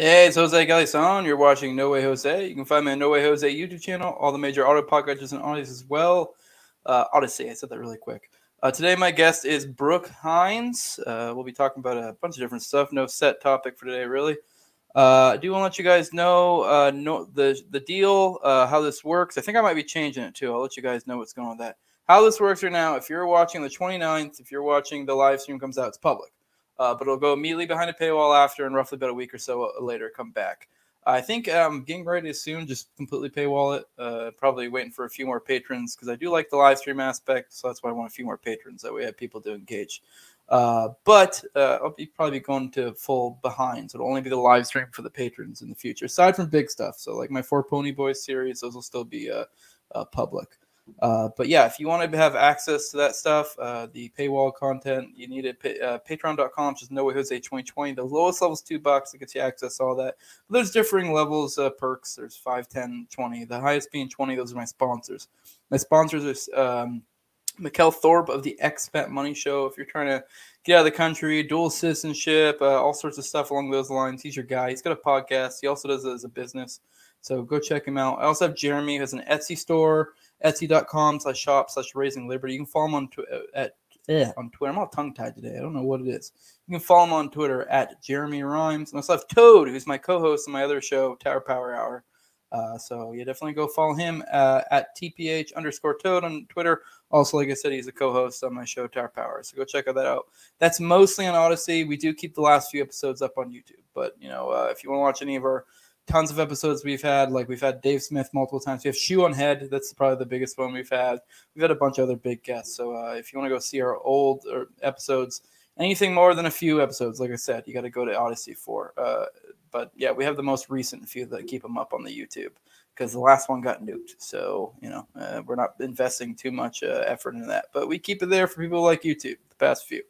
Hey, it's Jose Galison. You're watching No Way Jose. You can find me on No Way Jose YouTube channel, all the major auto podcasters and audios as well. Uh, Odysee, I said that really quick. Uh, today, my guest is Brooke Hines. Uh, we'll be talking about a bunch of different stuff. No set topic for today, really. Uh, I do want to let you guys know, uh, the the deal, uh, how this works. I think I might be changing it too. I'll let you guys know what's going on with that. How this works right now, if you're watching the 29th, if you're watching the live stream comes out, it's public uh, but it'll go immediately behind a paywall after, and roughly about a week or so uh, later come back. I think um, getting ready to soon just completely paywall it. Uh, probably waiting for a few more patrons because I do like the live stream aspect, so that's why I want a few more patrons. That we have people to engage. Uh, but uh, I'll be probably going to full behind, so it'll only be the live stream for the patrons in the future. Aside from big stuff, so like my Four Pony Boys series, those will still be uh, uh public. Uh, but yeah, if you want to have access to that stuff, uh, the paywall content, you need it. Uh, Patreon.com, just No Way Jose 2020. The lowest level is two bucks. It gets you access to all that. But there's differing levels of perks. There's 5, 10, 20. The highest being 20. Those are my sponsors. My sponsors are um, Thorup of the Expat Money Show. If you're trying to get out of the country, dual citizenship, uh, all sorts of stuff along those lines, he's your guy. He's got a podcast. He also does it as a business. So go check him out. I also have Jeremy, who has an Etsy store etsy.com slash shop slash raising liberty. You can follow him on tw- uh, at eh, on Twitter. I'm all tongue tied today. I don't know what it is. You can follow him on Twitter at Jeremy Rhymes. And I also have Toad, who's my co-host on my other show, Tower Power Hour. Uh, so yeah, definitely go follow him uh, at tph underscore toad on Twitter. Also, like I said, he's a co-host on my show Tower Power. So go check that out. That's mostly on Odysee. We do keep the last few episodes up on YouTube, but you know, uh, if you want to watch any of our tons of episodes we've had. Like we've had Dave Smith multiple times. We have Shoe on Head. That's probably the biggest one we've had. We've had a bunch of other big guests. So uh, if you want to go see our old episodes, anything more than a few episodes, like I said, you got to go to Odysee for. Uh, but yeah, we have the most recent few that keep them up on the YouTube because the last one got nuked. So you know uh, we're not investing too much uh, effort in that, but we keep it there for people like YouTube. The past few.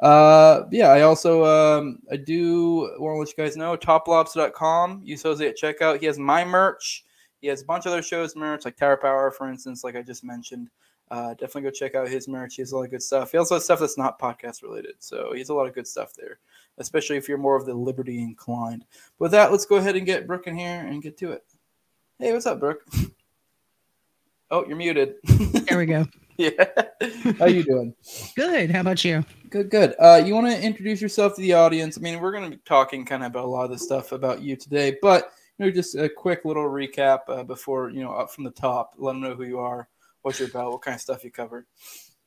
Uh, yeah, I also um, I do want to let you guys know toplobster.com. Use Jose at checkout. He has my merch. He has a bunch of other shows merch, like Tower Power, for instance, like I just mentioned. Uh, definitely go check out his merch. He has a lot of good stuff. He also has stuff that's not podcast related, so he has a lot of good stuff there, especially if you're more of the liberty inclined. With that, let's go ahead and get Brooke in here and get to it. Hey, what's up, Brooke? Oh, you're muted. there we go. yeah. How you doing? Good. How about you? Good, good. Uh, you want to introduce yourself to the audience? I mean, we're going to be talking kind of about a lot of the stuff about you today, but you know, just a quick little recap uh, before you know up from the top. Let them know who you are, what you're about, what kind of stuff you cover.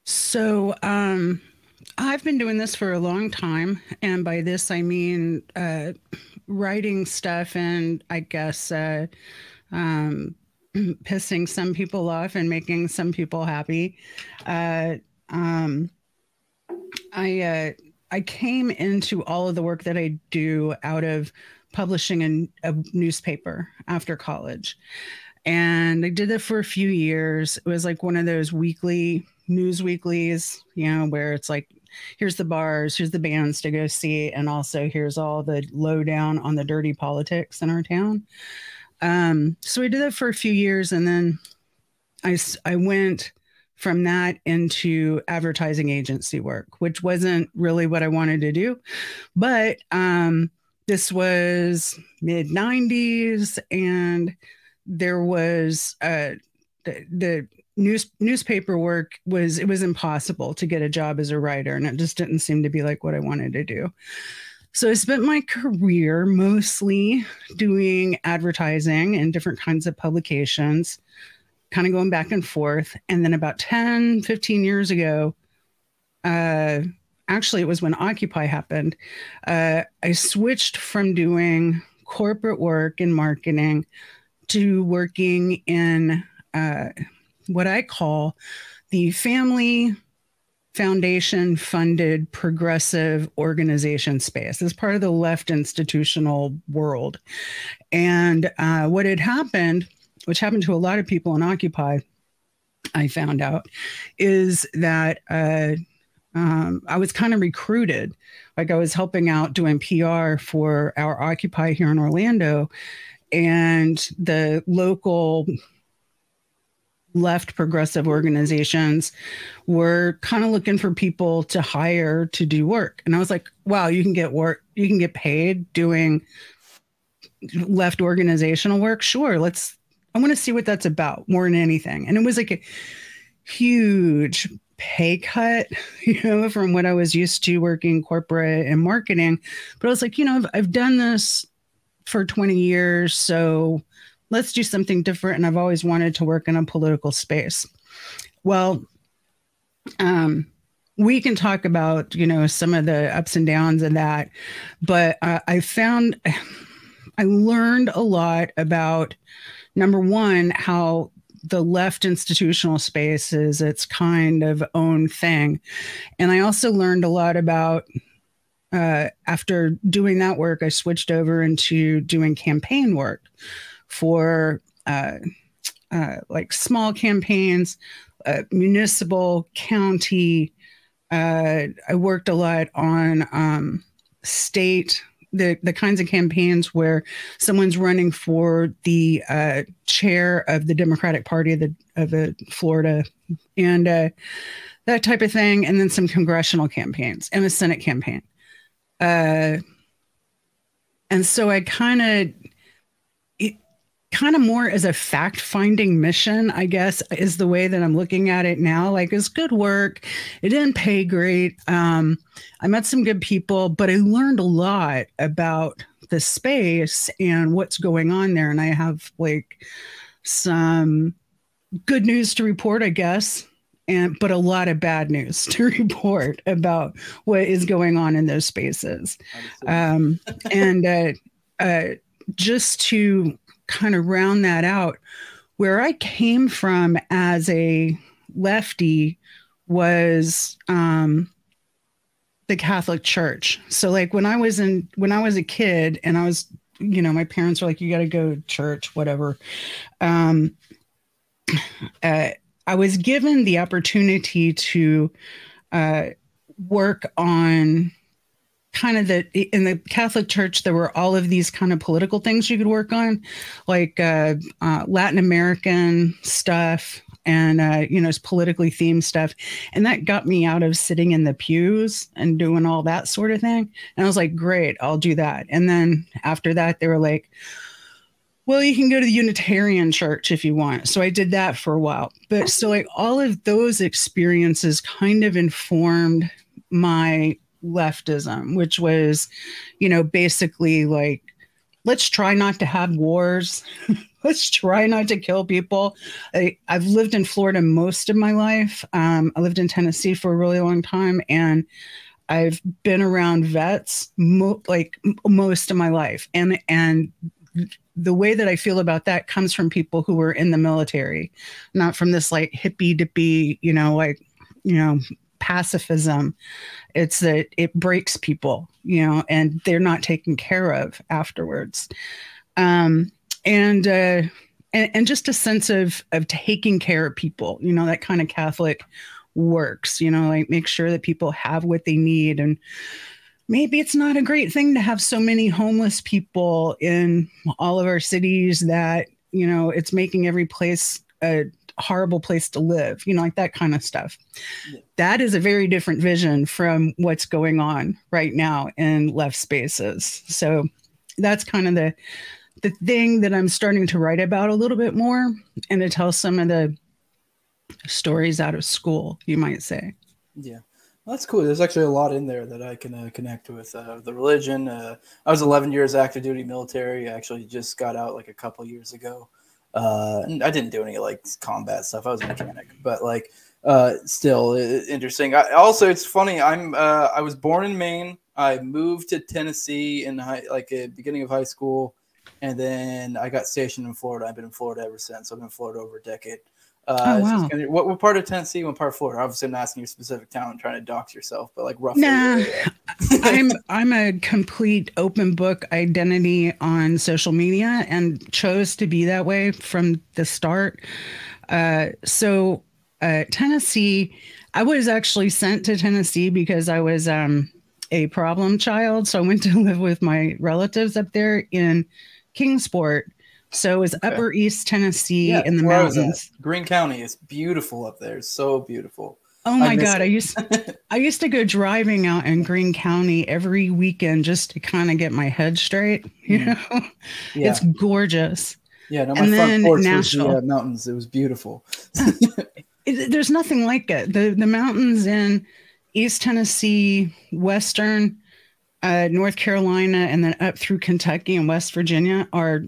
So, um, I've been doing this for a long time, and by this I mean uh, writing stuff and I guess uh, um, pissing some people off and making some people happy. Uh, um, I uh, I came into all of the work that I do out of publishing a, a newspaper after college, and I did it for a few years. It was like one of those weekly news weeklies, you know, where it's like here's the bars, here's the bands to go see, and also here's all the lowdown on the dirty politics in our town. Um, so I did that for a few years, and then I I went from that into advertising agency work, which wasn't really what I wanted to do. But um, this was mid 90s, and there was uh, the, the news newspaper work was it was impossible to get a job as a writer, and it just didn't seem to be like what I wanted to do. So I spent my career mostly doing advertising and different kinds of publications kind of going back and forth. And then about 10, 15 years ago, uh, actually, it was when Occupy happened, uh, I switched from doing corporate work in marketing to working in uh, what I call the family foundation funded progressive organization space as part of the left institutional world. And uh, what had happened which happened to a lot of people in Occupy, I found out, is that uh, um, I was kind of recruited. Like I was helping out doing PR for our Occupy here in Orlando, and the local left progressive organizations were kind of looking for people to hire to do work. And I was like, wow, you can get work, you can get paid doing left organizational work. Sure, let's. I want to see what that's about more than anything. And it was like a huge pay cut, you know, from what I was used to working corporate and marketing. But I was like, you know, I've, I've done this for 20 years, so let's do something different. And I've always wanted to work in a political space. Well, um, we can talk about you know some of the ups and downs of that but uh, i found i learned a lot about number one how the left institutional space is its kind of own thing and i also learned a lot about uh, after doing that work i switched over into doing campaign work for uh, uh like small campaigns uh, municipal county uh, I worked a lot on um, state the the kinds of campaigns where someone's running for the uh, chair of the Democratic Party of the of the Florida, and uh, that type of thing, and then some congressional campaigns and a Senate campaign. Uh, and so I kind of kind of more as a fact finding mission, I guess, is the way that I'm looking at it now. Like, it's good work. It didn't pay great. Um, I met some good people, but I learned a lot about the space and what's going on there. And I have like some good news to report, I guess. And, but a lot of bad news to report about what is going on in those spaces. Um, and uh, uh, just to kind of round that out, where I came from as a lefty was um, the Catholic Church. So, like when I was in when I was a kid, and I was, you know, my parents were like, "You got to go to church, whatever." Um, uh, I was given the opportunity to uh, work on kind of the in the Catholic Church there were all of these kind of political things you could work on, like uh, uh, Latin American stuff and uh, you know it's politically themed stuff, and that got me out of sitting in the pews and doing all that sort of thing. And I was like, great, I'll do that. And then after that, they were like. Well, you can go to the Unitarian church if you want. So I did that for a while. But so, like, all of those experiences kind of informed my leftism, which was, you know, basically like, let's try not to have wars. let's try not to kill people. I, have lived in Florida most of my life. Um, I lived in Tennessee for a really long time, and I've been around vets mo- like m- most of my life, and and the way that I feel about that comes from people who were in the military, not from this like hippy dippy, you know, like you know pacifism it's that it breaks people you know and they're not taken care of afterwards. Um and uh and, and just a sense of of taking care of people you know that kind of catholic works you know like make sure that people have what they need. And maybe it's not a great thing to have so many homeless people in all of our cities that you know it's making every place a horrible place to live, you know, like that kind of stuff. Yeah. That is a very different vision from what's going on right now in left spaces. So that's kind of the the thing that I'm starting to write about a little bit more and to tell some of the stories out of school, you might say. Yeah. Well, that's cool. There's actually a lot in there that I can uh, connect with. Uh, the religion. Uh, I was 11 years active duty military. I actually just got out like a couple years ago. Uh, I didn't do any like combat stuff. I was a mechanic, but like uh, still interesting. I, also, it's funny. I'm uh, I was born in Maine. I moved to Tennessee in high, like at beginning of high school, and then I got stationed in Florida. I've been in Florida ever since. I've been in Florida over a decade. Uh, oh, wow. What, what part of Tennessee? What part of Florida? Obviously, I'm asking your specific town, trying to dox yourself, but like roughly. Nah, I'm I'm a complete open book identity on social media, and chose to be that way from the start. Uh, so, uh, Tennessee, I was actually sent to Tennessee because I was um, a problem child. So I went to live with my relatives up there in Kingsport so it was okay. Upper East Tennessee yeah, in the mountains. Greene County is beautiful up there. It's so beautiful. Oh my I god, it. I used I used to go driving out in Greene County every weekend just to kind of get my head straight. You mm. know, yeah. it's gorgeous. Yeah, no, my and front porch Nashville. was the uh, mountains. It was beautiful. it, there's nothing like it. The the mountains in East Tennessee, Western, uh, North Carolina, and then up through Kentucky and West Virginia are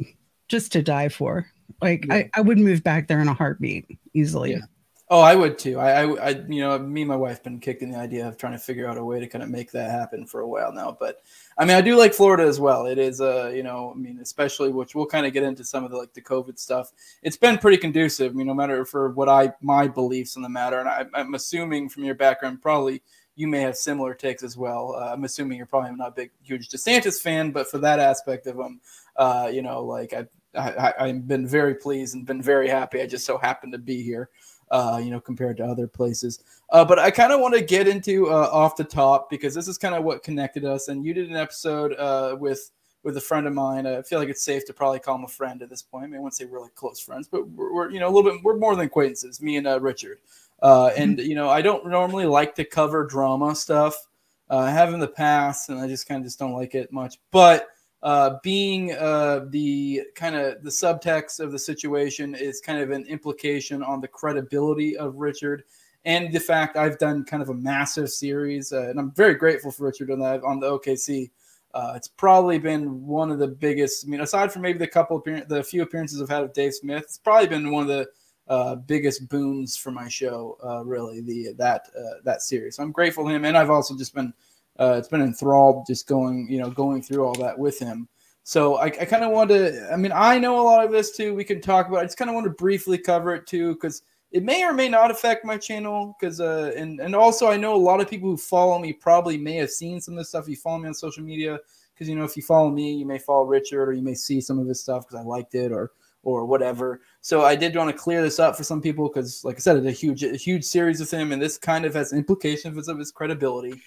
just to die for. Like yeah. I, I would move back there in a heartbeat easily. Yeah. Oh, I would too. I, I, I, you know, me and my wife have been kicking the idea of trying to figure out a way to kind of make that happen for a while now. But I mean, I do like Florida as well. It is, uh, you know, I mean, especially which we'll kind of get into some of the like the COVID stuff. It's been pretty conducive. I mean, no matter for what I my beliefs in the matter, and I, I'm assuming from your background, probably you may have similar takes as well. Uh, I'm assuming you're probably not a big, huge DeSantis fan, but for that aspect of him, uh, you know, like I, I, I've been very pleased and been very happy. I just so happened to be here uh, you know, compared to other places. Uh, but I kind of want to get into uh, off the top because this is kind of what connected us. And you did an episode uh, with with a friend of mine. I feel like it's safe to probably call him a friend at this point. I mean, I wouldn't say really close friends, but we're, we're, you know a little bit we're more than acquaintances. Me and uh, Richard. Uh, and you know, I don't normally like to cover drama stuff. I have in the past, and I just kind of just don't like it much. But uh, being uh, the kind of the subtext of the situation is kind of an implication on the credibility of Richard and the fact I've done kind of a massive series, uh, and I'm very grateful for Richard on that on the OKC. Uh, it's probably been one of the biggest. I mean, aside from maybe the couple of the few appearances I've had of Dave Smith, it's probably been one of the uh, biggest boons for my show. Uh, really, the that that series. So I'm grateful to him, and I've also just been uh, it's been enthralled just going, you know, going through all that with him. So I, I kind of want to. I mean, I know a lot of this too. We can talk about. It. I just kind of want to briefly cover it too, because it may or may not affect my channel. Because uh, and and also I know a lot of people who follow me probably may have seen some of the stuff. You follow me on social media, because you know if you follow me, you may follow Richard, or you may see some of his stuff because I liked it, or or whatever. So I did want to clear this up for some people because, like I said, it's a huge, a huge series with him, and this kind of has implications of his credibility.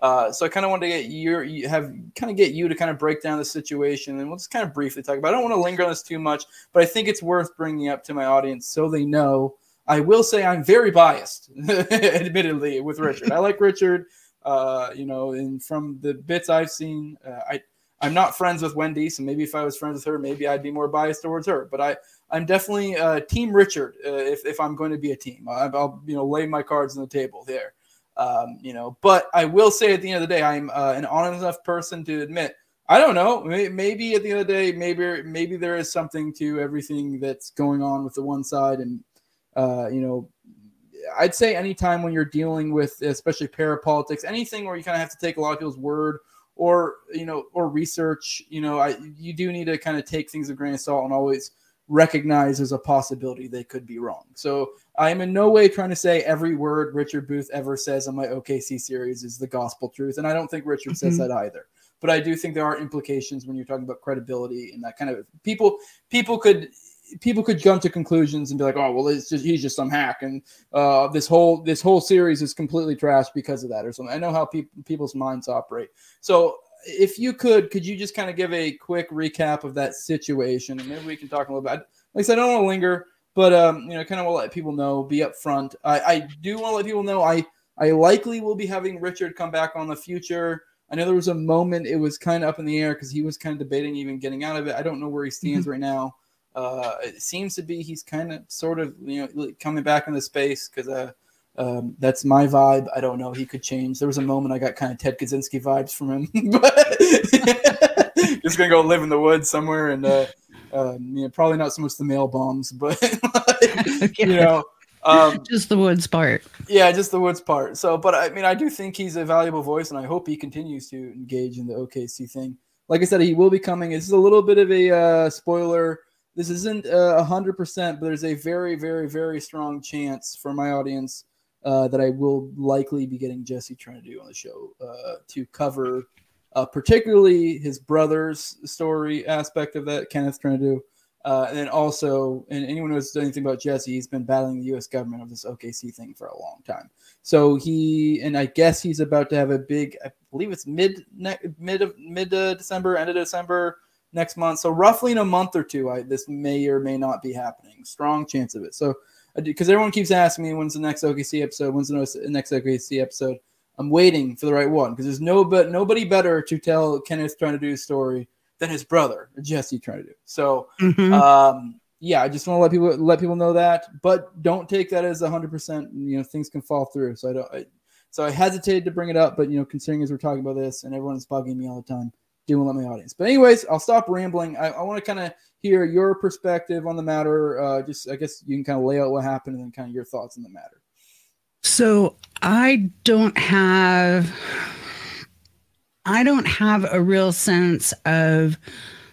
Uh, so I kind of wanted to get your you have kind of get you to kind of break down the situation, and we'll just kind of briefly talk about. It. I don't want to linger on this too much, but I think it's worth bringing up to my audience so they know. I will say I'm very biased, admittedly, with Richard. I like Richard. Uh, you know, and from the bits I've seen, uh, I I'm not friends with Wendy, so maybe if I was friends with her, maybe I'd be more biased towards her. But I I'm definitely uh, Team Richard uh, if if I'm going to be a team. I, will you know lay my cards on the table there. Um, you know, but I will say at the end of the day, I'm uh, an honest enough person to admit I don't know. Maybe at the end of the day, maybe maybe there is something to everything that's going on with the one side, and uh, you know, I'd say anytime when you're dealing with, especially parapolitics, anything where you kind of have to take a lot of people's word or you know or research, you know, I you do need to kind of take things with grain of salt and always recognize as a possibility they could be wrong. So I am in no way trying to say every word Richard Booth ever says on my OKC series is the gospel truth. And I don't think Richard mm-hmm. says that either. But I do think there are implications when you're talking about credibility and that kind of people people could people could jump to conclusions and be like, oh well, it's just he's just some hack, and uh, this whole this whole series is completely trash because of that or something. I know how people people's minds operate. So if you could, could you just kind of give a quick recap of that situation, and maybe we can talk a little bit. Like I said, I don't want to linger, but um, you know, kind of want to let people know, be upfront. I, I do want to let people know I I likely will be having Richard come back on the future. I know there was a moment it was kind of up in the air because he was kind of debating even getting out of it. I don't know where he stands mm-hmm. right now. Uh, it seems to be he's kind of sort of you know coming back into space because uh, um, that's my vibe. I don't know. He could change. There was a moment I got kind of Ted Kaczynski vibes from him, but just gonna go live in the woods somewhere and uh, um, you know, probably not so much the mail bombs, but like, you know, um, just the woods part. Yeah, just the woods part. So, but I mean, I do think he's a valuable voice, and I hope he continues to engage in the OKC thing. Like I said, he will be coming. This is a little bit of a uh, spoiler. This isn't uh, a hundred percent, but there's a very, very, very strong chance for my audience uh, that I will likely be getting Jesse Trentadue on the show uh, to cover, uh, particularly his brother's story aspect of that. Kenneth Trentadue, uh, and then also, and anyone who knows anything about Jesse, he's been battling the U.S. government of this OKC thing for a long time. So he, and I guess he's about to have a big, I believe it's mid mid of mid December, end of December next month. So roughly in a month or two, I, this may or may not be happening. Strong chance of it. So because everyone keeps asking me when's the next OKC episode, when's the next OKC episode. I'm waiting for the right one because there's no but nobody better to tell Kenneth Trentadue a story than his brother Jesse Trentadue. So, mm-hmm. um, yeah, I just want to let people let people know that, but don't take that as hundred percent. You know, things can fall through. So I don't. I, so I hesitated to bring it up, but you know, considering as we're talking about this and everyone's bugging me all the time, do let my audience. But anyways, I'll stop rambling. I, I want to kind of hear your perspective on the matter. Uh, just I guess you can kind of lay out what happened and then kind of your thoughts on the matter. So I don't have I don't have a real sense of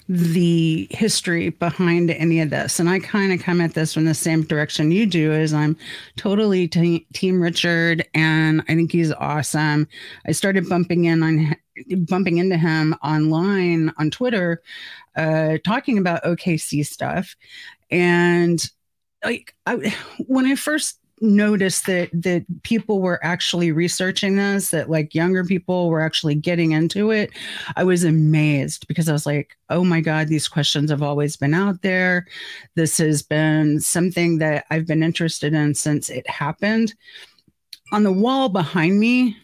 the history behind any of this. And I kind of come at this from the same direction you do is I'm totally team Richard and I think he's awesome. I started bumping in on bumping into him online on Twitter uh talking about OKC stuff and like I when I first noticed that that people were actually researching this that like younger people were actually getting into it. I was amazed because i was like oh my god these questions have always been out there. This has been something that i've been interested in since it happened. On the wall behind me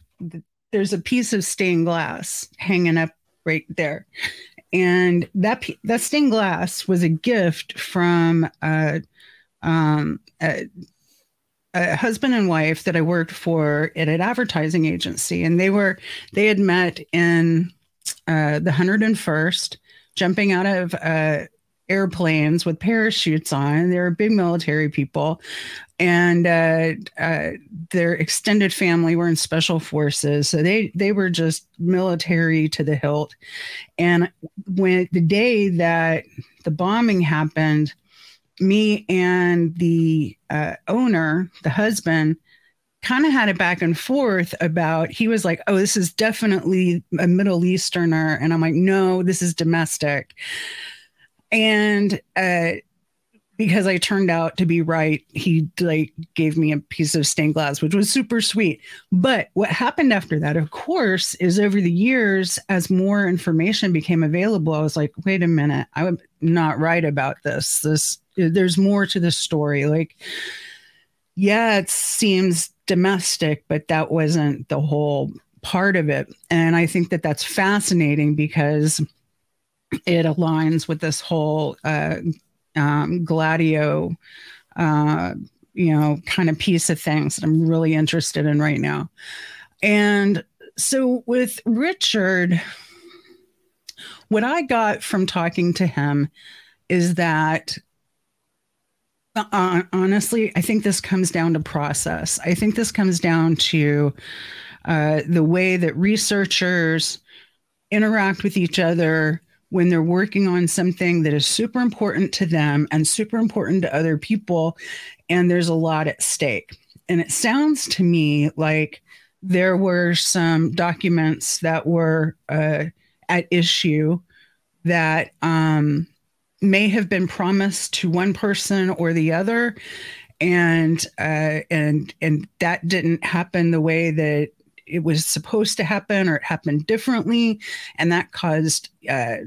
there's a piece of stained glass hanging up right there. And that that stained glass was a gift from uh, um, uh, a husband and wife that I worked for at an advertising agency, and they were they had met in uh, the 101st, jumping out of uh, airplanes with parachutes on. They were big military people, and uh, uh, their extended family were in special forces, so they they were just military to the hilt. And when the day that the bombing happened me and the uh, owner, the husband, kind of had it back and forth about he was like, oh, this is definitely a Middle Easterner. And I'm like, no, this is domestic. And uh, because I turned out to be right, he like gave me a piece of stained glass, which was super sweet. But what happened after that, of course, is over the years, as more information became available, I was like, wait a minute, I'm not right about this. This there's more to the story. Like, yeah, it seems domestic, but that wasn't the whole part of it. And I think that that's fascinating because it aligns with this whole uh, um, Gladio, uh, you know, kind of piece of things that I'm really interested in right now. And so with Richard, what I got from talking to him is that uh, honestly, I think this comes down to process. I think this comes down to uh, the way that researchers interact with each other when they're working on something that is super important to them and super important to other people, and there's a lot at stake. And it sounds to me like there were some documents that were uh, at issue that um, may have been promised to one person or the other. And uh, and and that didn't happen the way that it was supposed to happen or it happened differently. And that caused uh,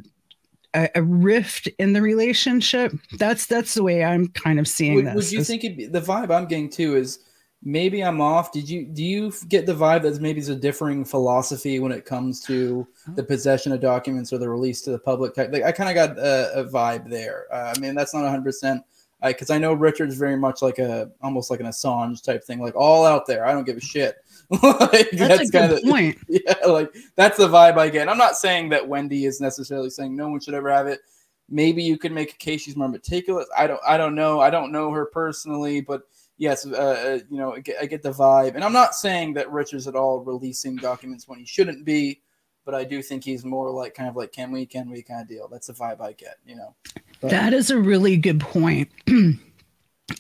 a, a, rift in the relationship. That's that's the way i'm kind of seeing would, this would you think be, the vibe i'm getting too is maybe I'm off. Did you do you get the vibe that maybe it's a differing philosophy when it comes to the possession of documents or the release to the public? Like I kind of got a, a, vibe there. Uh, I mean, that's not 100 percent because I know Richard's very much like a almost like an Assange type thing, like all out there. I don't give a shit. like, that's, that's a good kinda, point. Yeah, like that's the vibe I get. I'm not saying that Wendy is necessarily saying no one should ever have it. Maybe you could make a case she's more meticulous. I don't. I don't know. I don't know her personally, but yes, uh, uh, you know, I get, I get, the vibe. And I'm not saying that Richard's at all releasing documents when he shouldn't be, but I do think he's more like kind of like, can we, can we kind of deal. That's the vibe I get, you know. But, that is a really good point.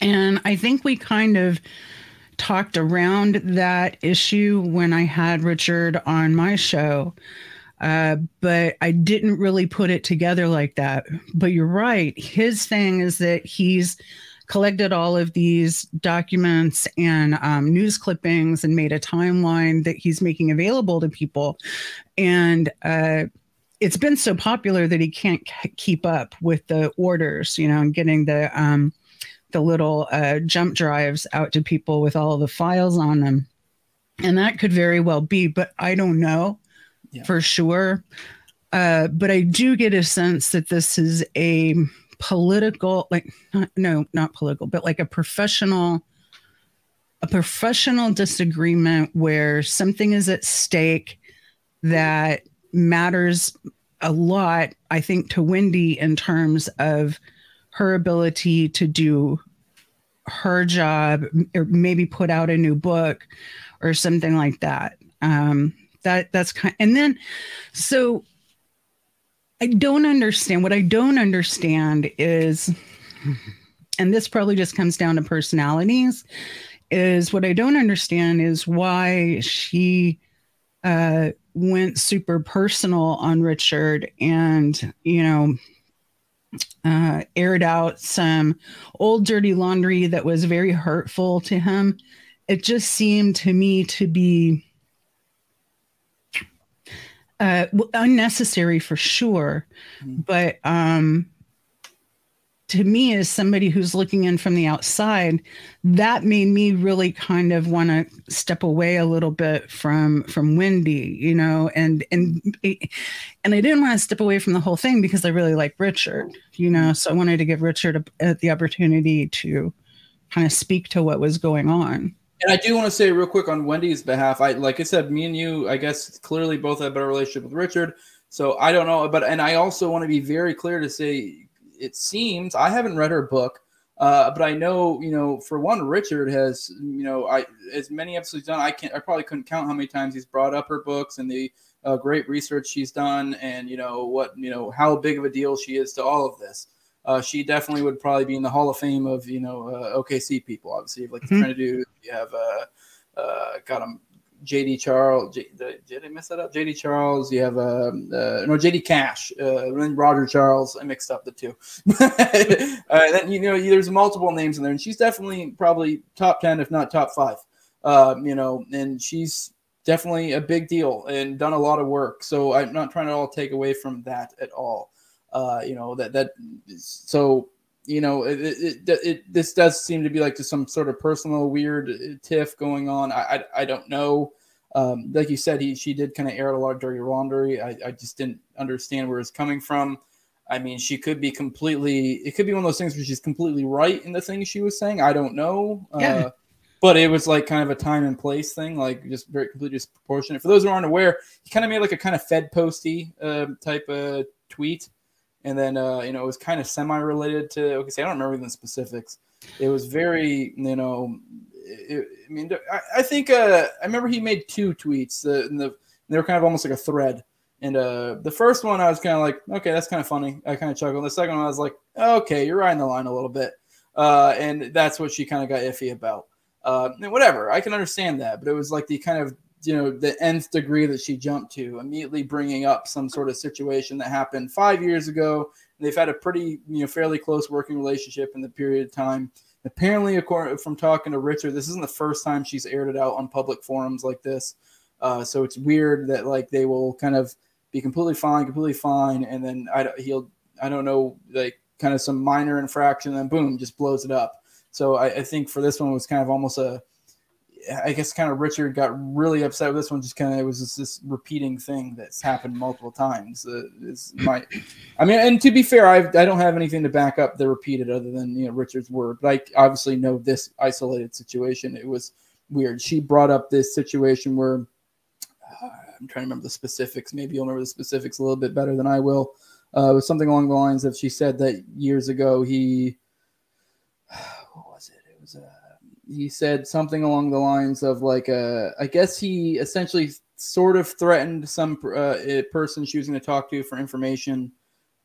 and I think we kind of talked around that issue when I had Richard on my show. Uh, but I didn't really put it together like that. But you're right. His thing is that he's collected all of these documents and um, news clippings and made a timeline that he's making available to people. And uh, it's been so popular that he can't c- keep up with the orders, you know, and getting the um, the little uh, jump drives out to people with all the files on them. And that could very well be, but I don't know yeah. for sure. Uh, but I do get a sense that this is a political, like, not, no, not political, but like a professional, a professional disagreement where something is at stake that matters a lot, I think, to Wendy in terms of her ability to do her job or maybe put out a new book or something like that. Um, that that's kind and then so I don't understand what I don't understand is and this probably just comes down to personalities is what I don't understand is why she uh, went super personal on Richard and, you know, uh, aired out some old dirty laundry that was very hurtful to him. It just seemed to me to be uh, unnecessary for sure. Mm-hmm. But um, to me as somebody who's looking in from the outside that made me really kind of want to step away a little bit from from wendy you know and and and i didn't want to step away from the whole thing because i really like richard you know so i wanted to give richard a, a, the opportunity to kind of speak to what was going on and I do want to say real quick on Wendy's behalf. I like I said, me and you, I guess clearly both have a better relationship with Richard. So I don't know, but and I also want to be very clear to say it seems I haven't read her book, uh, but I know you know for one, Richard has you know I as many episodes done. I can't I probably couldn't count how many times he's brought up her books and the uh, great research she's done, and you know what you know how big of a deal she is to all of this. Uh, she definitely would probably be in the Hall of Fame of you know uh, OKC people. Obviously, like mm-hmm. trying to do you have uh, uh, got them JD Charles. J, did I mess that up? JD Charles. You have uh, uh no JD Cash. Uh, Roger Charles. I mixed up the two. uh, then you know there's multiple names in there, and she's definitely probably top ten, if not top five. Uh, you know, and she's definitely a big deal and done a lot of work. So I'm not trying to all take away from that at all. Uh, you know that that so you know, it, it, it, this does seem to be like just some sort of personal weird uh, tiff going on. I, I, I don't know. Um, like you said, he she did kind of air it a lot of dirty laundry. I, I just didn't understand where it's coming from. I mean, she could be completely. It could be one of those things where she's completely right in the things she was saying. I don't know. Yeah. Uh, but it was like kind of a time and place thing, like just very completely disproportionate. For those who aren't aware, he kind of made like a kind of Fed posty uh, type of tweet and then uh, you know it was kind of semi-related to okay, I don't remember the specifics. It was very you know, it, I mean I, I think uh, I remember he made two tweets. The, the they were kind of almost like a thread. And uh, the first one, I was kind of like, okay, that's kind of funny. I kind of chuckled. The second one, I was like, okay, you're riding the line a little bit. Uh, and that's what she kind of got iffy about. Uh, and whatever, I can understand that, but it was like the kind of you know the nth degree that she jumped to immediately bringing up some sort of situation that happened five years ago. They've had a pretty you know fairly close working relationship in the period of time. Apparently according from talking to richard this isn't the first time she's aired it out on public forums like this. Uh, so it's weird that like they will kind of be completely fine completely fine and then i he'll i don't know like kind of some minor infraction and then boom just blows it up. So I, I think for this one was kind of almost a I guess kind of Richard got really upset with this one. Just kind of it was just this repeating thing that's happened multiple times. Uh, is my, I mean, and to be fair, I I don't have anything to back up the repeated other than you know Richard's word, but I obviously know this isolated situation. It was weird. She brought up this situation where uh, I'm trying to remember the specifics. Maybe you'll remember the specifics a little bit better than I will. Uh, it was something along the lines of she said that years ago he he said something along the lines of like uh, I guess he essentially sort of threatened some uh, person she was going to talk to for information,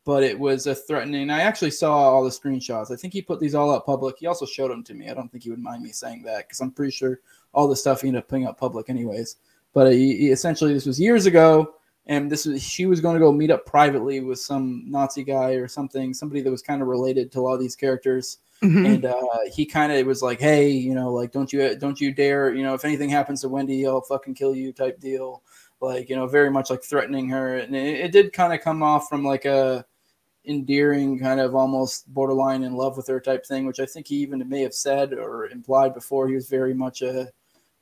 but it was a threatening. I actually saw all the screenshots. I think he put these all out public. He also showed them to me. I don't think he would mind me saying that because I'm pretty sure all the stuff he ended up putting up public anyways. But he, he essentially this was years ago, and this was she was going to go meet up privately with some Nazi guy or something, somebody that was kind of related to a lot of these characters Mm-hmm. And uh, he kind of was like, "Hey, you know, like don't you don't you dare, you know, if anything happens to Wendy, I'll fucking kill you," type deal. Like you know, very much like threatening her, and it, it did kind of come off from like a endearing, kind of almost borderline in love with her type thing, which I think he even may have said or implied before. He was very much a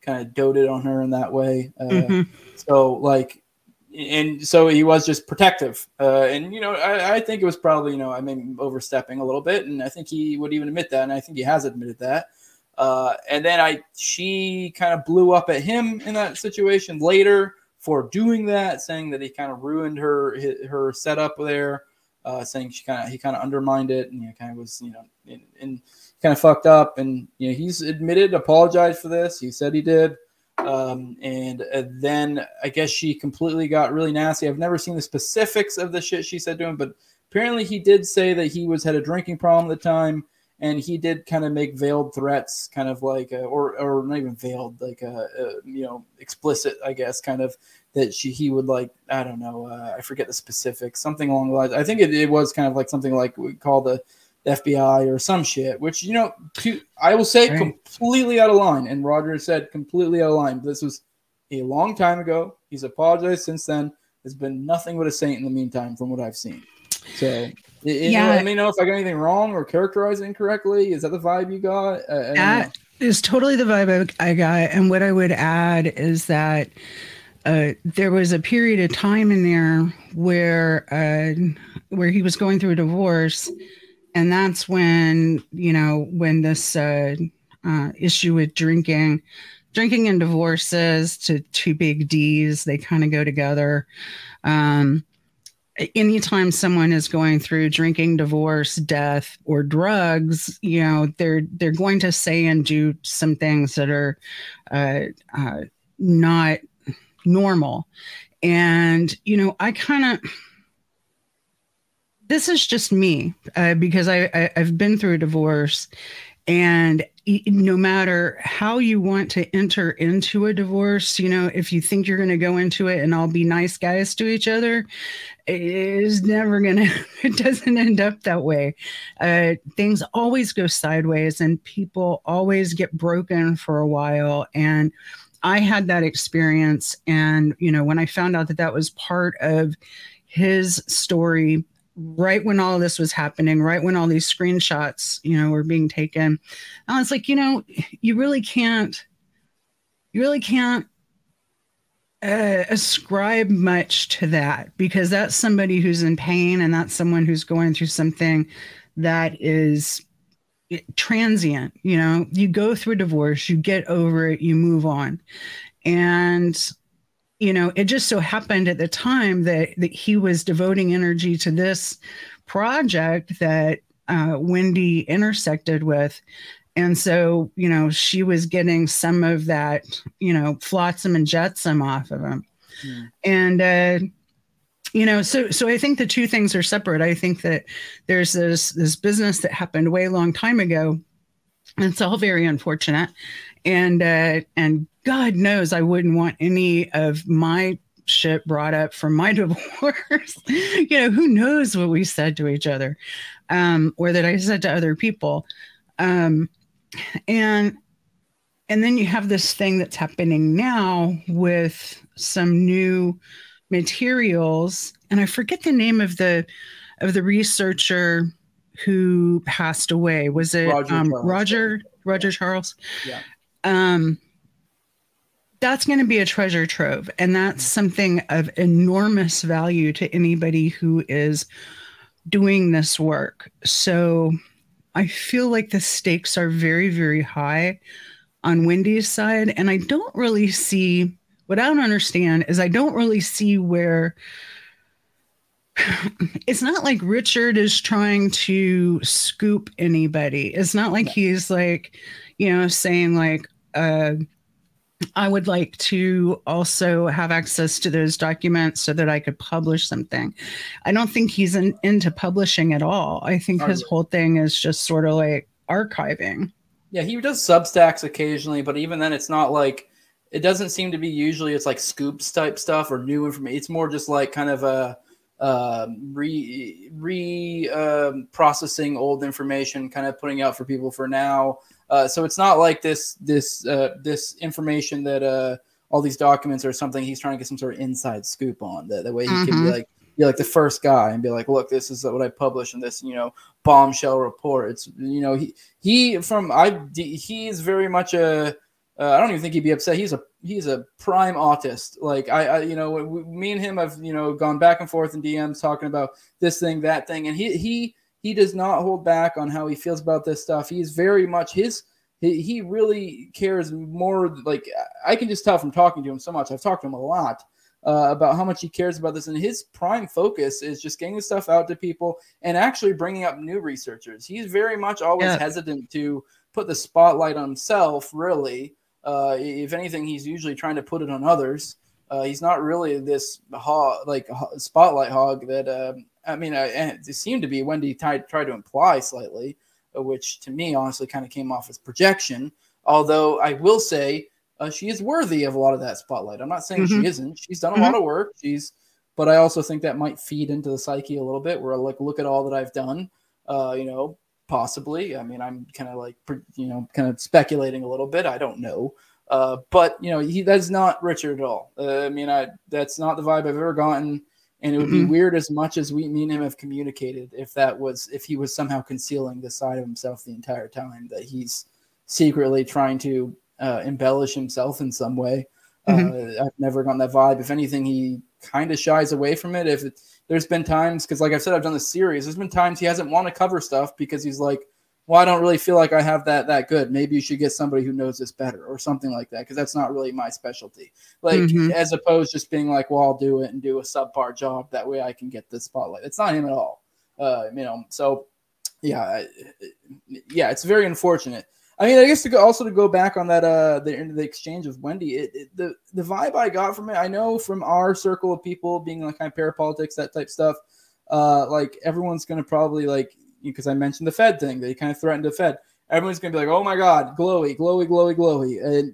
kind of doted on her in that way. Uh, mm-hmm. So like, and so he was just protective. Uh, and you know, I, I, think it was probably you know I mean overstepping a little bit, and I think he would even admit that, and I think he has admitted that. Uh, and then I she kind of blew up at him in that situation later for doing that, saying that he kind of ruined her her setup there, uh, saying she kind of he kind of undermined it and you know, kind of was you know and kind of fucked up and you know he's admitted apologized for this. He said he did. Um, and uh, then I guess she completely got really nasty. I've never seen the specifics of the shit she said to him, but apparently he did say that he was had a drinking problem at the time and he did kind of make veiled threats, kind of like, uh, or or not even veiled, like uh, uh, you know, explicit, I guess, kind of that she he would like, I don't know, uh, I forget the specifics, something along the lines. I think it, it was kind of like something like we call the FBI or some shit, which you know, I will say right. completely out of line. And Roger said completely out of line. This was a long time ago. He's apologized since then. There's been nothing but a saint in the meantime, from what I've seen. So yeah, let me know if I got anything wrong or characterized incorrectly. Is that the vibe you got? Uh, that is totally the vibe I got. And what I would add is that uh, there was a period of time in there where uh, where he was going through a divorce, and that's when you know when this uh, uh, issue with drinking, drinking and divorces to two big D's, they kind of go together. Um, anytime someone is going through drinking divorce death or drugs you know they're they're going to say and do some things that are uh, uh, not normal and you know i kind of this is just me uh, because I, I i've been through a divorce and no matter how you want to enter into a divorce, you know, if you think you're going to go into it and all be nice guys to each other, it is never going to, it doesn't end up that way. Uh, things always go sideways and people always get broken for a while. And I had that experience. And, you know, when I found out that that was part of his story, right when all this was happening, right when all these screenshots, you know, were being taken. I was like, you know, you really can't, you really can't uh, ascribe much to that because that's somebody who's in pain and that's someone who's going through something that is transient. You know, you go through divorce, you get over it, you move on. And you know, it just so happened at the time that, that he was devoting energy to this project that uh, Wendy intersected with. And so, you know, she was getting some of that, you know, flotsam and jetsam off of him. Hmm. And, uh, you know, so so I think the two things are separate. I think that there's this this business that happened way long time ago. And it's all very unfortunate. And uh, and God knows I wouldn't want any of my shit brought up from my divorce. you know, who knows what we said to each other um, or that I said to other people. Um, and and then you have this thing that's happening now with some new materials. And i forget the name of the of the researcher who passed away. Was it roger um, roger, roger charles? Yeah um that's going to be a treasure trove and that's something of enormous value to anybody who is doing this work. So i feel like the stakes are very very high on wendy's side and i don't really see what i don't understand is i don't really see where it's not like richard is trying to scoop anybody. It's not like he's like you know saying like uh I would like to also have access to those documents so that I could publish something. I don't think he's in, into publishing at all. I think his whole thing is just sort of like archiving. Yeah, he does Substacks occasionally, but even then, it's not like it doesn't seem to be usually it's like scoops type stuff or new information. It's more just like kind of a um, re re um, processing old information, kind of putting out for people for now. Uh, so it's not like this this uh, this information that uh, all these documents are something he's trying to get some sort of inside scoop on. That the way he mm-hmm. can be like, be like the first guy and be like, look, this is what I published in this, you know, bombshell report. It's you know he he from I he is very much a uh, I don't even think he'd be upset. He's a he's a prime autist. Like I, I you know, we, me and him have you know gone back and forth in DMs talking about this thing, that thing, and he he he does not hold back on how he feels about this stuff. He is very much his. He, he really cares more. Like I can just tell from talking to him so much. I've talked to him a lot uh, about how much he cares about this, and his prime focus is just getting the stuff out to people and actually bringing up new researchers. He's very much always yeah. hesitant to put the spotlight on himself, really uh, if anything, he's usually trying to put it on others. Uh, he's not really this hog, like spotlight hog that uh, I mean, uh, it seemed to be Wendy tried, tried to imply slightly, uh, which to me honestly kind of came off as projection. Although I will say uh, she is worthy of a lot of that spotlight. I'm not saying mm-hmm. she isn't. She's done a mm-hmm. lot of work. She's, but I also think that might feed into the psyche a little bit. Where I like look at all that I've done. you know, possibly. I mean, I'm kind of like, you know, kind of speculating a little bit. I don't know. Uh, but you know, he that's not Richard at all. Uh, I mean, I that's not the vibe I've ever gotten, and it would be mm-hmm. weird as much as we, me and him, have communicated if that was if he was somehow concealing the side of himself the entire time that he's secretly trying to uh, embellish himself in some way. Mm-hmm. Uh, I've never gotten that vibe. If anything, he kind of shies away from it. If it, there's been times, because like i've said, I've done this series. There's been times he hasn't want to cover stuff because he's like, "Well, I don't really feel like I have that that good. Maybe you should get somebody who knows this better, or something like that, because that's not really my specialty." Like mm-hmm. as opposed to just being like, "Well, I'll do it and do a subpar job. That way, I can get the spotlight." It's not him at all. Uh, you know, so yeah, yeah, it's very unfortunate. I mean, I guess to go also to go back on that uh the the exchange with Wendy, it, it, the the vibe I got from it, I know from our circle of people being like kind of parapolitics, that type stuff. Uh, like everyone's gonna probably like because I mentioned the Fed thing, they kind of threatened the Fed. Everyone's gonna be like, oh my god, glowy, glowy, glowy, glowy, and,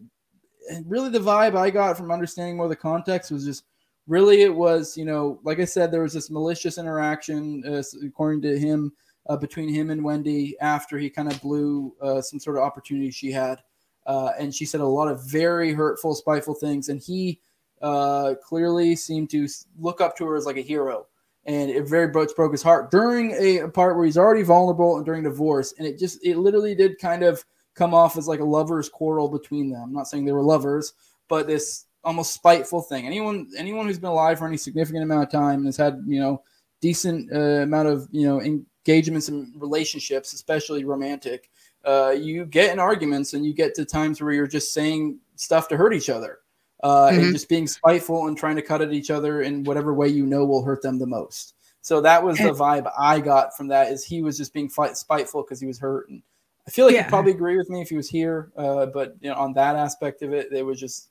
and really the vibe I got from understanding more the context was just really it was you know like I said there was this malicious interaction uh, according to him uh, between him and Wendy after he kind of blew uh, some sort of opportunity she had. Uh, and she said a lot of very hurtful, spiteful things. And he uh, clearly seemed to look up to her as like a hero. And it very much broke his heart during a part where he's already vulnerable and during divorce. And it just, it literally did kind of come off as like a lover's quarrel between them. I'm not saying they were lovers, but this almost spiteful thing. Anyone, anyone who's been alive for any significant amount of time and has had, you know, decent uh, amount of, you know, engagements and relationships, especially romantic, uh, you get in arguments and you get to times where you're just saying stuff to hurt each other uh, mm-hmm. and just being spiteful and trying to cut at each other in whatever way you know will hurt them the most. So that was the vibe I got from that is he was just being fight, spiteful because he was hurt. And I feel like yeah. he'd probably agree with me if he was here. Uh, but you know, on that aspect of it, it was just,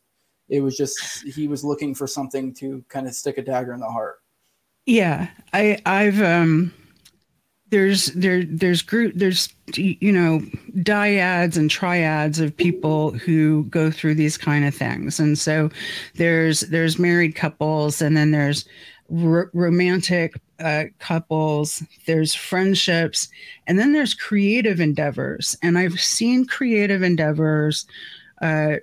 it was just, he was looking for something to kind of stick a dagger in the heart. Yeah. I, I've, um, there's there there's group there's you know dyads and triads of people who go through these kind of things. And so there's there's married couples and then there's r- romantic uh, couples there's friendships and then there's creative endeavors. And i've seen creative endeavors uh,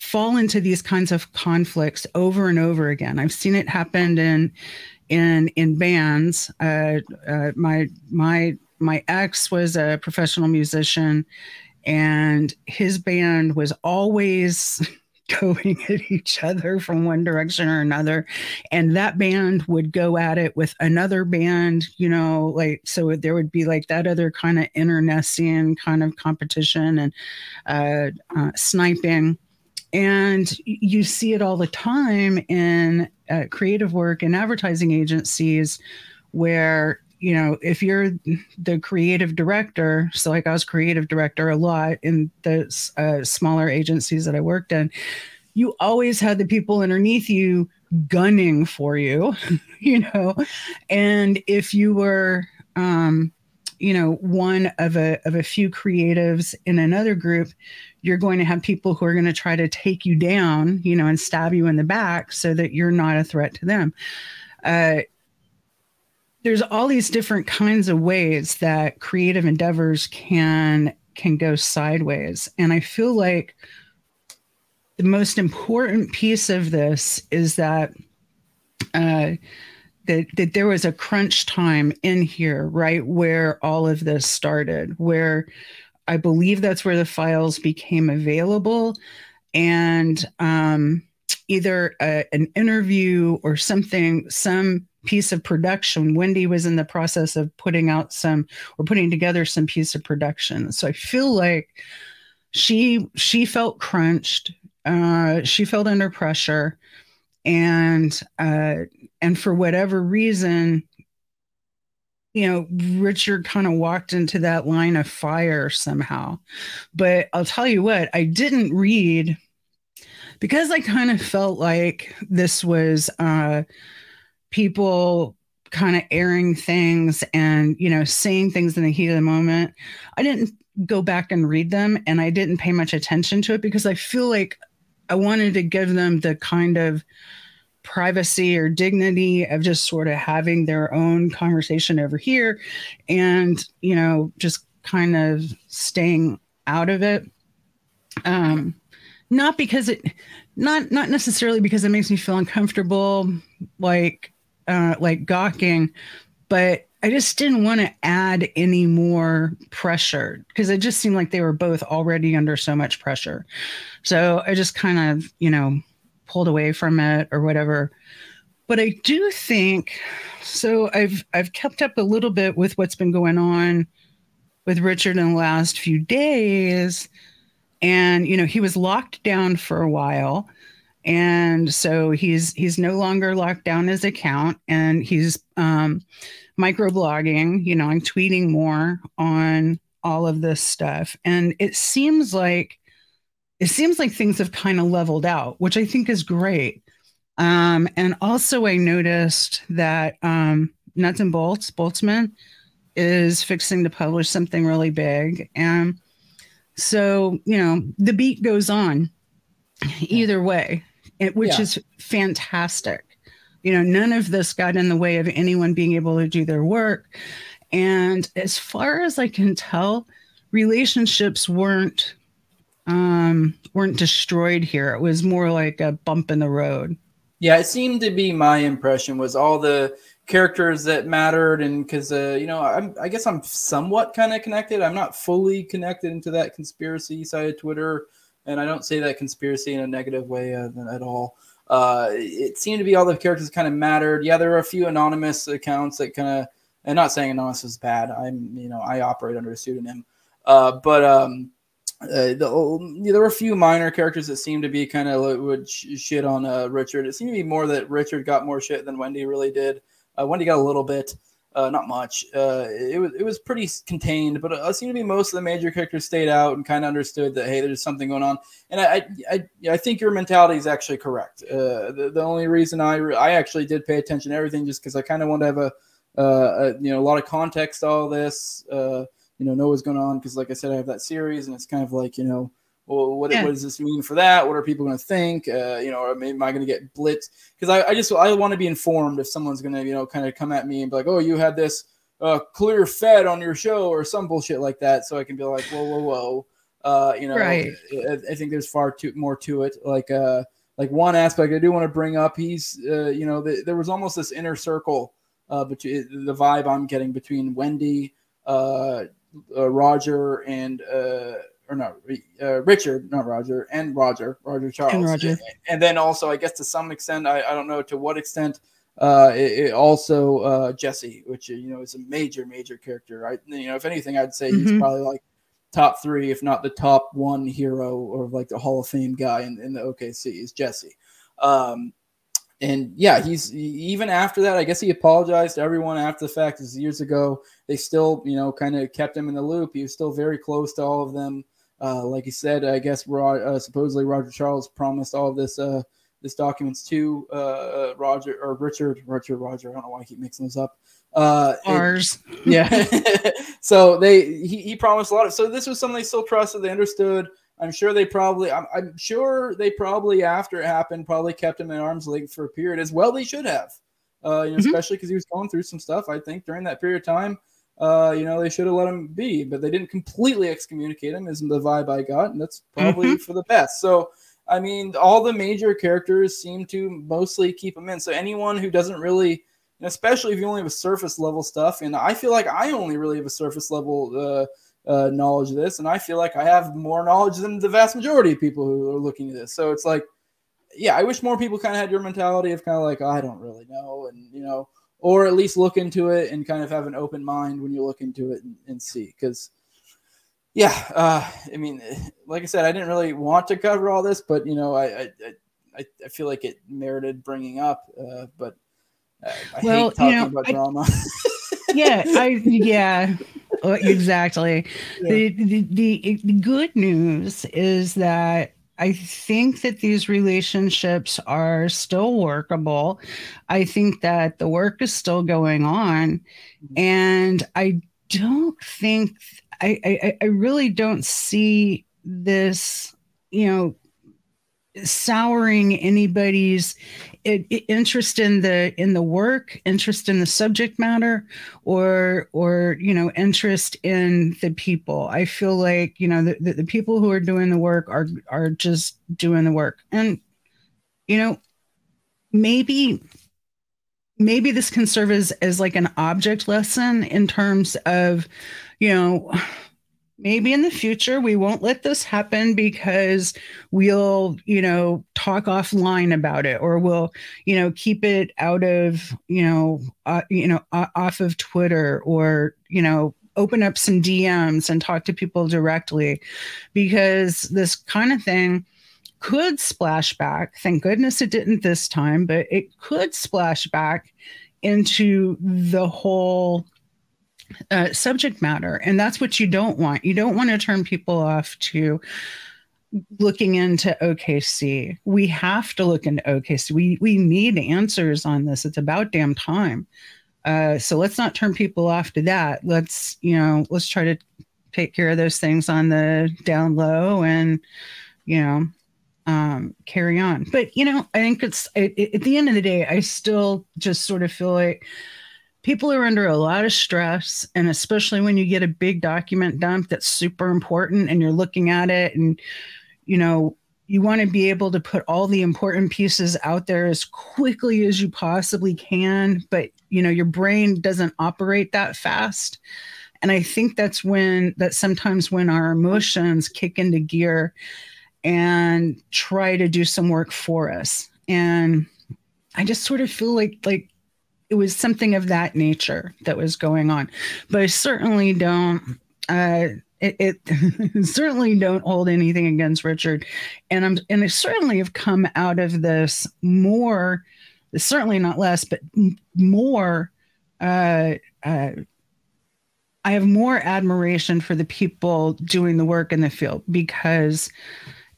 fall into these kinds of conflicts over and over again. I've seen it happen in in in bands. Uh, uh, my my my ex was a professional musician, and his band was always going at each other from one direction or another and that band would go at it with another band you know like so there would be like that other kind of internecine kind of competition and uh, uh, sniping and you see it all the time in uh, creative work and advertising agencies where you know if you're the creative director so like i was creative director a lot in the uh, smaller agencies that i worked in you always had the people underneath you gunning for you you know? And if you were um you know one of a of a few creatives in another group you're going to have people who are going to try to take you down, you know, and stab you in the back so that you're not a threat to them. Uh, there's all these different kinds of ways that creative endeavors can can go sideways, and I feel like the most important piece of this is that uh, that that there was a crunch time in here, right where all of this started, where I believe that's where the files became available, and um, either a, an interview or something, some piece of production. Wendy was in the process of putting out some or putting together some piece of production. So I feel like she she felt crunched. Uh, she felt under pressure, and uh, and for whatever reason, you know, Richard kind of walked into that line of fire somehow. But I'll tell you what, I didn't read because I kind of felt like this was uh, people kind of airing things and you know saying things in the heat of the moment. I didn't go back and read them, and I didn't pay much attention to it because I feel like I wanted to give them the kind of privacy or dignity of just sort of having their own conversation over here and you know just kind of staying out of it. Um not because it not not necessarily because it makes me feel uncomfortable like uh like gawking but i just didn't want to add any more pressure because it just seemed like they were both already under so much pressure. So i just kind of you know pulled away from it or whatever. But i do think so i've i've kept up a little bit with what's been going on with richard in the last few days. And you know he was locked down for a while. And so he's he's no longer locked down his account and he's um microblogging you know i'm tweeting more on all of this stuff. And it seems like it seems like things have kind of leveled out which i think is great um and also i noticed that um nuts and bolts boltzmann is fixing to publish something really big and so, you know, the beat goes on either way, which yeah. is fantastic. You know, none of this got in the way of anyone being able to do their work. And as far as I can tell, relationships weren't um weren't destroyed here. It was more like a bump in the road. Yeah, it seemed to be my impression was all the characters that mattered and because uh, you know I'm, i guess i'm somewhat kind of connected. I'm not fully connected into that conspiracy side of twitter and i don't say that conspiracy in a negative way uh, at all. Uh, it seemed to be all the characters kind of mattered. Yeah there were a few anonymous accounts that kind of and not saying anonymous is bad. I'm you know i operate under a pseudonym. Uh, but um uh, the, there were a few minor characters that seemed to be kind of would shit on uh, Richard. It seemed to be more that Richard got more shit than Wendy really did. Uh, Wendy got a little bit, uh, not much. Uh, it was it was pretty contained, but it seemed to be most of the major characters stayed out and kind of understood that hey, there's something going on. And I I, I think your mentality is actually correct. Uh, the, the only reason I I actually did pay attention to everything just because I kind of wanted to have a, uh, a, you know a lot of context to all this. You know, know what's going on because like I said, I have that series and it's kind of like you know well, what, yeah. what does this mean for that? What are people going to think? Uh, you know, am I going to get blitzed? Because I, I just I want to be informed if someone's going to you know kind of come at me and be like, oh, you had this uh, clear fed on your show or some bullshit like that, so I can be like, whoa, whoa, whoa. Uh, you know, right. I, I, think there's far too more to it. Like uh, like one aspect I do want to bring up, he's uh, you know, the, there was almost this inner circle uh, between the vibe I'm getting between Wendy, uh, uh Roger, and uh or no, uh, Richard, not Roger, and Roger, Roger Charles, and Roger, and, and, then also, I guess to some extent, I, I don't know to what extent, uh, it, it also uh, Jesse, which you know is a major, major character. Right, you know, if anything, I'd say mm-hmm. he's probably like top three, if not the top one hero or like the Hall of Fame guy in, in the OKC is Jesse. Um, and yeah, he's even after that. I guess he apologized to everyone after the fact. This years ago, they still, you know, kind of kept him in the loop. He was still very close to all of them. Uh, like he said, I guess uh, supposedly Roger Charles promised all of this uh, this documents to uh, uh, Roger or Richard, Richard, Roger. I don't know why I keep mixing those up. Uh, Ours, it, yeah. so they he, he promised a lot of. So this was something they still trusted. They understood. I'm sure they probably. I'm, I'm sure they probably after it happened probably kept him in arm's length for a period as well. They should have. Uh, you know, mm-hmm. especially because he was going through some stuff. I think during that period of time uh, you know, they should have let him be, but they didn't completely excommunicate him, is the vibe I got, and that's probably mm-hmm. for the best. So, I mean, all the major characters seem to mostly keep him in. So anyone who doesn't really especially if you only have a surface level stuff. And I feel like I only really have a surface level uh, uh, knowledge of this, and I feel like I have more knowledge than the vast majority of people who are looking at this. So it's like, yeah, I wish more people kind of had your mentality of kind of like, oh, I don't really know, and you know, or at least look into it and kind of have an open mind when you look into it and, and see, because. Yeah, uh, I mean, like I said, I didn't really want to cover all this, but you know, I, I, I, I feel like it merited bringing up. Uh, but uh, I well, hate talking you know, about I, drama. yeah, I yeah, exactly. Yeah. The, the, the the good news is that I think that these relationships are still workable. I think that the work is still going on, mm-hmm. and I don't think I, I I really don't see this you know souring anybody's interest in the in the work interest in the subject matter or or you know interest in the people. I feel like you know the, the, the people who are doing the work are are just doing the work. And you know maybe maybe this can serve as as like an object lesson in terms of you know maybe in the future we won't let this happen because we'll you know talk offline about it or we'll you know keep it out of you know uh, you know uh, off of twitter or you know open up some dms and talk to people directly because this kind of thing could splash back. Thank goodness it didn't this time but it could splash back into the whole uh, subject matter. And that's what you don't want. You don't want to turn people off to looking into OKC. We have to look into OKC. We we need answers on this. It's about damn time. Uh, so let's not turn people off to that. Let's you know let's try to take care of those things on the down low and you know um, carry on. But you know I think it's it, it, at the end of the day I still just sort of feel like people are under a lot of stress and especially when you get a big document dump that's super important and you're looking at it and you know you want to be able to put all the important pieces out there as quickly as you possibly can but you know your brain doesn't operate that fast. And i think that's when that sometimes when our emotions kick into gear and try to do some work for us. And i just sort of feel like like it was something of that nature that was going on. But I certainly don't. Uh, it, it certainly don't hold anything against Richard, and I'm and I certainly have come out of this more, certainly not less, but more. Uh, uh, I have more admiration for the people doing the work in the field because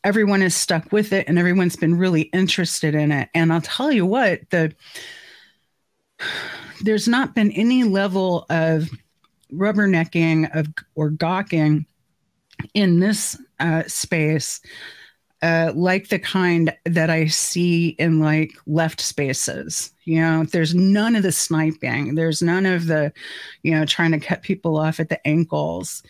everyone is stuck with it and everyone's been really interested in it. And I'll tell you what the there's not been any level of rubbernecking of or gawking in this uh, space uh, like the kind that I see in like left spaces. You know, there's none of the sniping. There's none of the, you know, trying to cut people off at the ankles.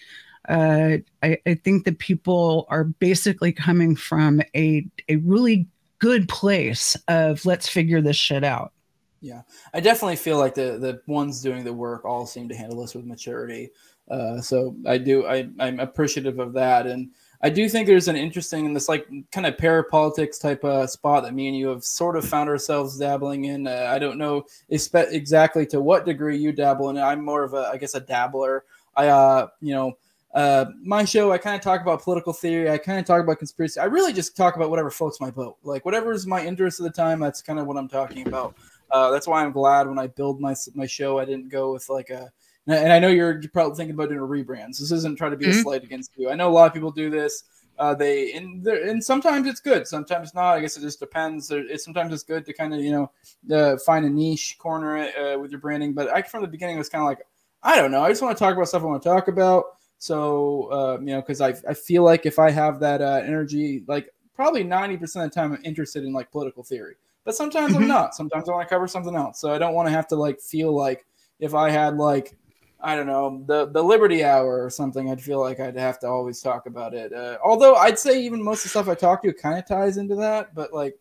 Uh, I, I think that people are basically coming from a a really good place of let's figure this shit out. Yeah, I definitely feel like the the ones doing the work all seem to handle this with maturity. Uh, so I do I I'm appreciative of that, and I do think there's an interesting in this like kind of parapolitics type of spot that me and you have sort of found ourselves dabbling in. Uh, I don't know expe- exactly to what degree you dabble in it. I'm more of a I guess a dabbler. I uh you know. Uh, my show, I kind of talk about political theory. I kind of talk about conspiracy. I really just talk about whatever floats my boat. Like whatever is my interest at the time. That's kind of what I'm talking about. Uh, that's why I'm glad when I build my my show, I didn't go with like a. And I know you're probably thinking about doing a rebrand. So this isn't trying to be mm-hmm. a slight against you. I know a lot of people do this. Uh, they and and sometimes it's good, sometimes not. I guess it just depends. It, sometimes it's good to kind of you know uh, find a niche corner uh, with your branding. But I from the beginning was kind of like I don't know. I just want to talk about stuff I want to talk about. So uh, you know, because I I feel like if I have that uh, energy, like probably ninety percent of the time, I'm interested in like political theory but sometimes I'm mm-hmm. not. Sometimes I want to cover something else. So I don't want to have to like feel like if I had like I don't know the the Liberty Hour or something, I'd feel like I'd have to always talk about it. Uh, although I'd say even most of the stuff I talk to kind of ties into that, but like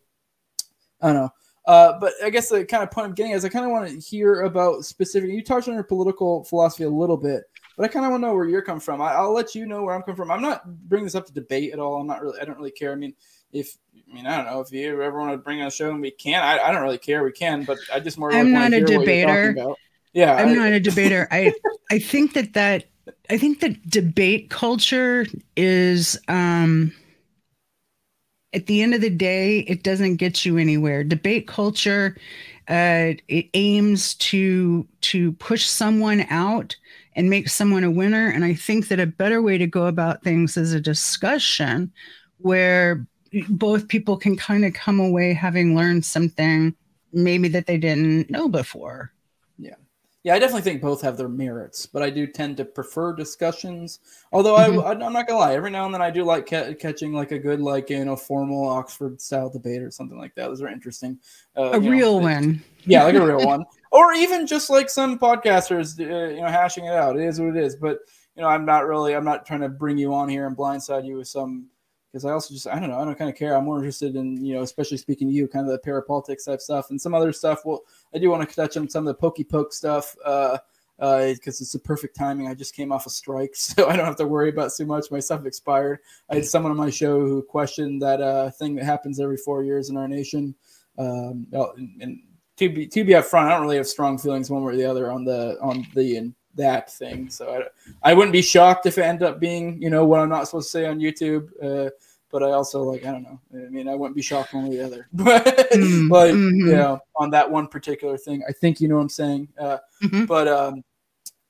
I don't know. Uh, but I guess the kind of point I'm getting is I kind of want to hear about specific. You touched on your political philosophy a little bit, but I kind of want to know where you're coming from. I, will let you know where I'm coming from. I'm not bringing this up to debate at all. I'm not really. I don't really care. I mean, if I mean, I don't know if you ever want to bring on a show and we can. I, I don't really care. We can, but I just more. I'm not a debater. Yeah, I'm I, not a debater. I I think that that I think that debate culture is um at the end of the day, it doesn't get you anywhere. Debate culture, uh, it aims to to push someone out and make someone a winner. And I think that a better way to go about things is a discussion where both people can kind of come away having learned something maybe that they didn't know before. Yeah. Yeah, I definitely think both have their merits, but I do tend to prefer discussions. Although mm-hmm. I, I'm not gonna lie, every now and then I do like ca- catching like a good, like you know, formal Oxford style debate or something like that. Those are interesting. Uh, a real know, one, yeah, like a real one, or even just like some podcasters, uh, you know, hashing it out. It is what it is. But you know, I'm not really, I'm not trying to bring you on here and blindside you with some because I also just I don't know I don't kind of care. I'm more interested in you know especially speaking to you, kind of the parapolitics type stuff and some other stuff. Well, I do want to touch on some of the pokey poke stuff because uh, uh, it's the perfect timing. I just came off a strike, so I don't have to worry about too much. My stuff expired. I had someone on my show who questioned that uh, thing that happens every four years in our nation. Um, and, and to be to be upfront, I don't really have strong feelings one way or the other on the on the and that thing. So I, I wouldn't be shocked if it ended up being, you know, what I'm not supposed to say on YouTube. Uh, but I also like, I don't know. I mean, I wouldn't be shocked one way or the other. but mm, like, mm-hmm. you know, on that one particular thing, I think you know what I'm saying. Uh, mm-hmm. But um,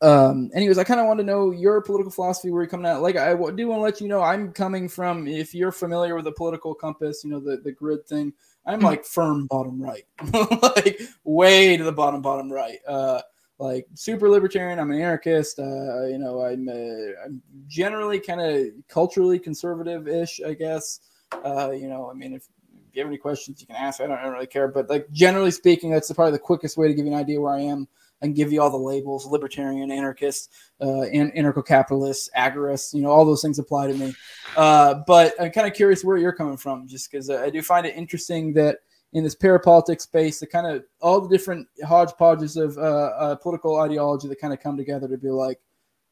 um, anyways, I kind of want to know your political philosophy, where you're coming at. Like, I do want to let you know, I'm coming from. If you're familiar with the political compass, you know the the grid thing. I'm like firm bottom right, like way to the bottom bottom right. Uh, like super libertarian. I'm an anarchist. Uh, you know, I'm uh, I'm generally kind of culturally conservative-ish, I guess. Uh, you know, I mean, if, if, you have any questions, you can ask. I don't, I don't really care, but like generally speaking, that's probably the quickest way to give you an idea where I am. I can give you all the labels: libertarian, anarchist, uh, and anarcho-capitalist, agorist. You know, all those things apply to me. Uh, but I'm kind of curious where you're coming from, just because I do find it interesting that in this parapolitics space, the kind of all the different hodgepodges of uh, uh, political ideology that kind of come together to be like,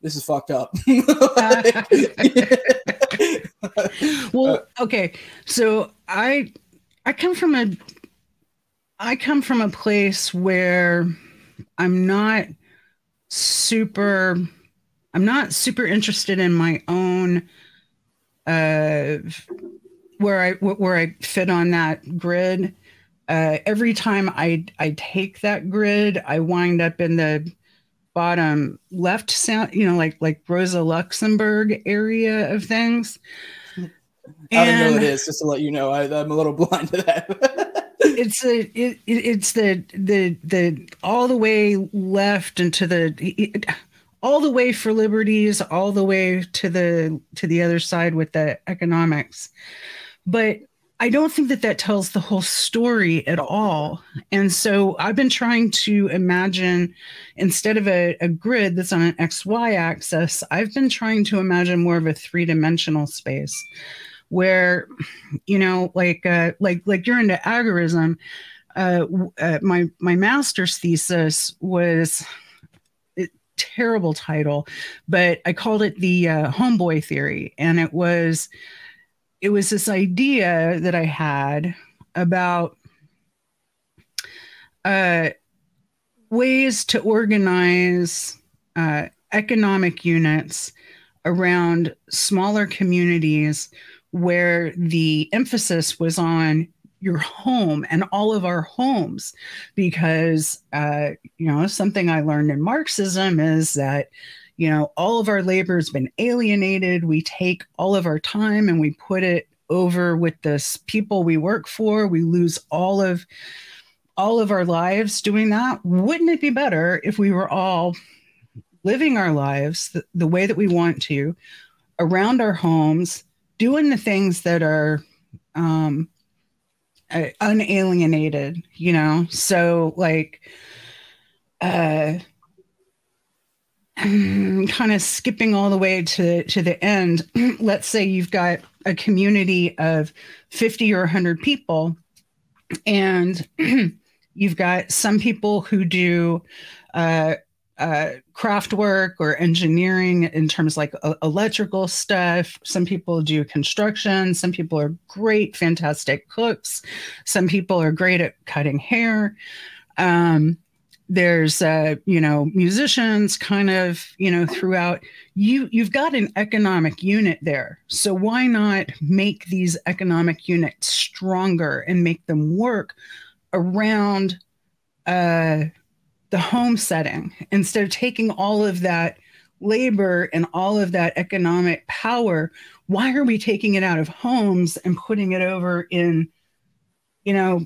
this is fucked up. well, okay, so I I come from a I come from a place where I'm not super I'm not super interested in my own uh where I where I fit on that grid uh, every time I I take that grid, I wind up in the bottom left sound, you know, like like Rosa Luxemburg area of things. I don't know what it is, just to let you know. I, am a little blind to that. it's a it, it's the the the all the way left and to the it, all the way for liberties, all the way to the to the other side with the economics. But I don't think that that tells the whole story at all. And so I've been trying to imagine instead of a, a, grid that's on an XY axis, I've been trying to imagine more of a three dimensional space where, you know, like, uh, like, like you're into agorism. Uh, uh, my, my master's thesis was a terrible title, but I called it the uh, homeboy theory. And it was, it was this idea that I had about uh, ways to organize uh, economic units around smaller communities where the emphasis was on your home and all of our homes because uh, you know something i learned in marxism is that you know, all of our labor has been alienated. We take all of our time and we put it over with this people we work for. We lose all of all of our lives doing that. Wouldn't it be better if we were all living our lives the, the way that we want to around our homes, doing the things that are um, uh, unalienated, you know? So, like, uh, kind of skipping all the way to to the end let's say you've got a community of 50 or 100 people and you've got some people who do uh, uh, craft work or engineering in terms like uh, electrical stuff. Some people do construction. Some people are great, fantastic cooks. Some people are great at cutting hair. Um, there's uh, you know musicians kind of you know throughout you you've got an economic unit there so why not make these economic units stronger and make them work around uh, the home setting. Instead of taking all of that labor and all of that economic power why are we taking it out of homes and putting it over in you know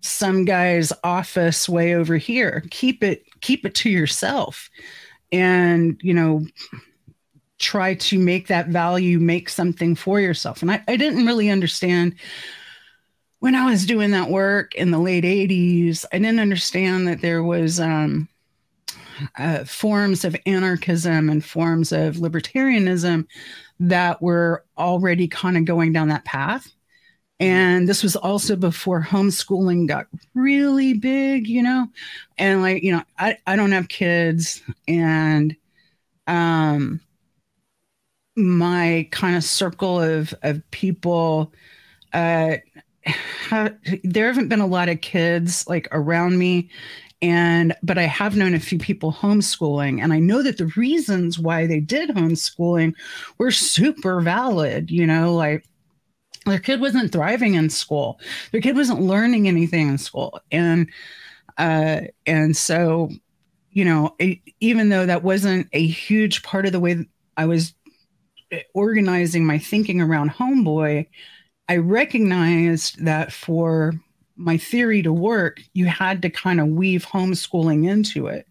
some guy's office way over here? Keep it keep it to yourself and you know try to make that value make something for yourself. And i, I didn't really understand when i was doing that work in the late 80s i didn't understand that there was um, uh, forms of anarchism and forms of libertarianism that were already kind of going down that path. And this was also before homeschooling got really big you know? And like you know i, I don't have kids and um my kind of circle of of people uh have, there haven't been a lot of kids like around me and but i have known a few people homeschooling and i know that the reasons why they did homeschooling were super valid you know like their kid wasn't thriving in school. Their kid wasn't learning anything in school and uh and so you know it, even though that wasn't a huge part of the way i was eh, organizing my thinking around homeboy i recognized that for my theory to work you had to kind of weave homeschooling into it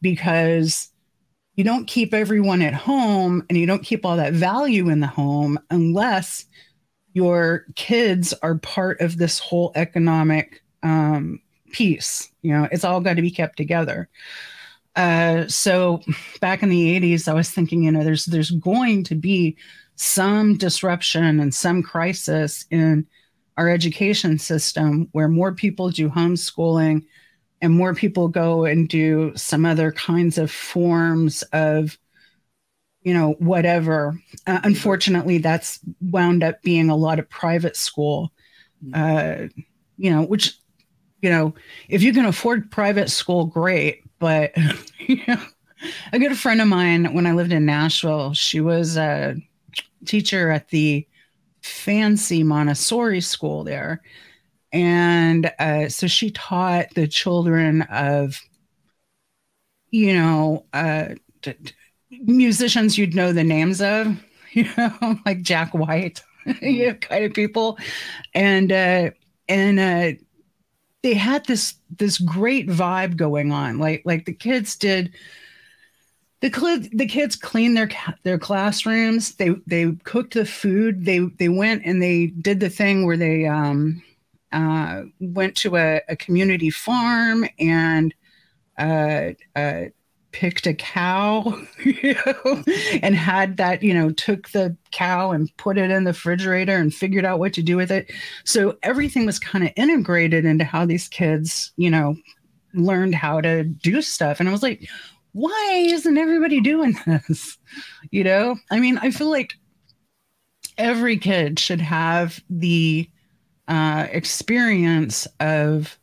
because you don't keep everyone at home and you don't keep all that value in the home unless your kids are part of this whole economic um, piece. You know, it's all got to be kept together. Uh, so back in the 80s, I was thinking, you know, there's there's going to be some disruption and some crisis in our education system where more people do homeschooling and more people go and do some other kinds of forms of you know, whatever. Uh, unfortunately, that's wound up being a lot of private school, mm. uh, you know, which, you know, if you can afford private school, great. But, you know, a good friend of mine when I lived in Nashville, she was a teacher at the fancy Montessori school there. And uh, so she taught the children of, you know, uh, t- musicians you'd know the names of, you know, like Jack White, you know, kind of people, and uh, and uh, they had this this great vibe going on. Like like the kids did. The, cl- the kids cleaned their their classrooms. They they cooked the food. They they went and they did the thing where they um, uh, went to a, a community farm and uh, uh, picked a cow and had that, you know, took the cow and put it in the refrigerator and figured out what to do with it. So everything was kind of integrated into how these kids, you know, learned how to do stuff. And I was like, why isn't everybody doing this? You know, I mean, I feel like every kid should have the uh, experience of,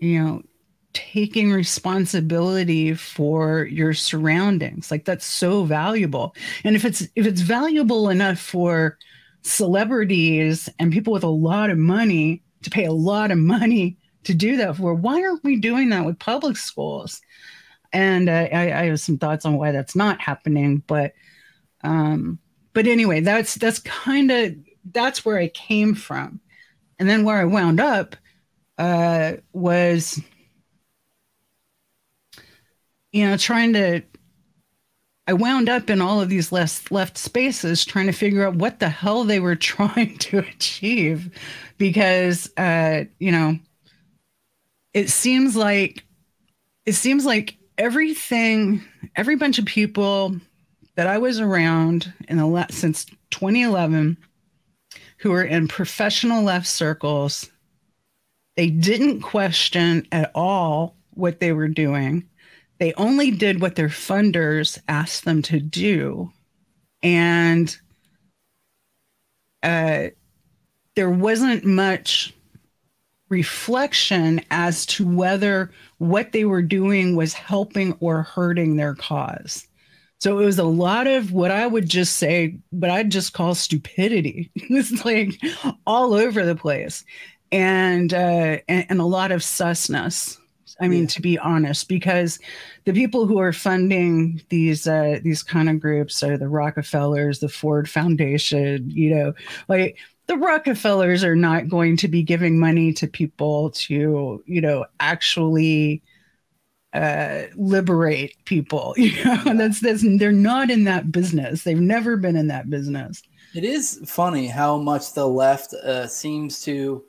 you know, taking responsibility for your surroundings. Like that's so valuable. And if it's if it's valuable enough for celebrities and people with a lot of money to pay a lot of money to do that for why aren't we doing that with public schools and I, I have some thoughts on why that's not happening but um but anyway that's that's kind of that's where i came from. And then where i wound up uh was you know, trying to I wound up in all of these left left spaces trying to figure out what the hell they were trying to achieve because uh, you know it seems like it seems like everything every bunch of people that I was around in the last since 2011 who were in professional left circles They didn't question at all what they were doing. They only did what their funders asked them to do. And uh, there wasn't much reflection as to whether what they were doing was helping or hurting their cause. So it was a lot of what I would just say, what I'd just call stupidity. it's like all over the place, and uh, and, and a lot of susness. I mean, yeah. to be honest, because the people who are funding these uh, these kind of groups are the Rockefellers, the Ford Foundation. You know, like the Rockefellers are not going to be giving money to people to, you know, actually uh, liberate people. You know, that's that's they're not in that business. They've never been in that business. It is funny how much the left uh, seems to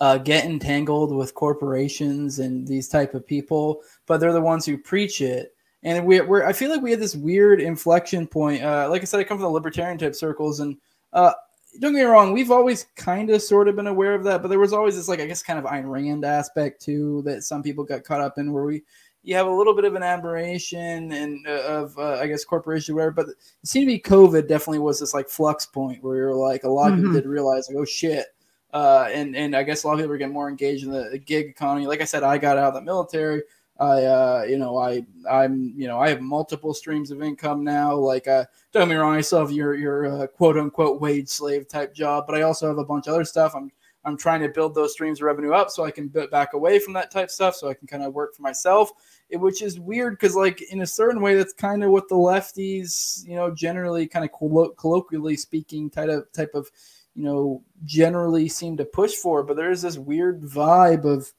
uh, get entangled with corporations and these type of people, but they're the ones who preach it. And we, are I feel like we had this weird inflection point. Uh, like I said, I come from the libertarian type circles, and uh, don't get me wrong, we've always kind of sort of been aware of that, but there was always this like I guess kind of Ayn Rand aspect too that some people got caught up in, where we you have a little bit of an admiration and uh, of uh, I guess corporation whatever, but it seemed to be COVID definitely was this like flux point where you're like a lot of mm-hmm. people did realize like oh shit, uh, and and I guess a lot of people were getting more engaged in the gig economy. Like I said, I got out of the military. I, uh, you know, I, I'm, you know, I have multiple streams of income now. Like, uh, don't get me wrong, I still have your, your uh, quote unquote wage slave type job, but I also have a bunch of other stuff. I'm, I'm trying to build those streams of revenue up so I can back away from that type stuff, so I can kind of work for myself. It, which is weird because, like, in a certain way, that's kind of what the lefties, you know, generally kind of collo- colloquially speaking, type of type of, you know, generally seem to push for. But there is this weird vibe of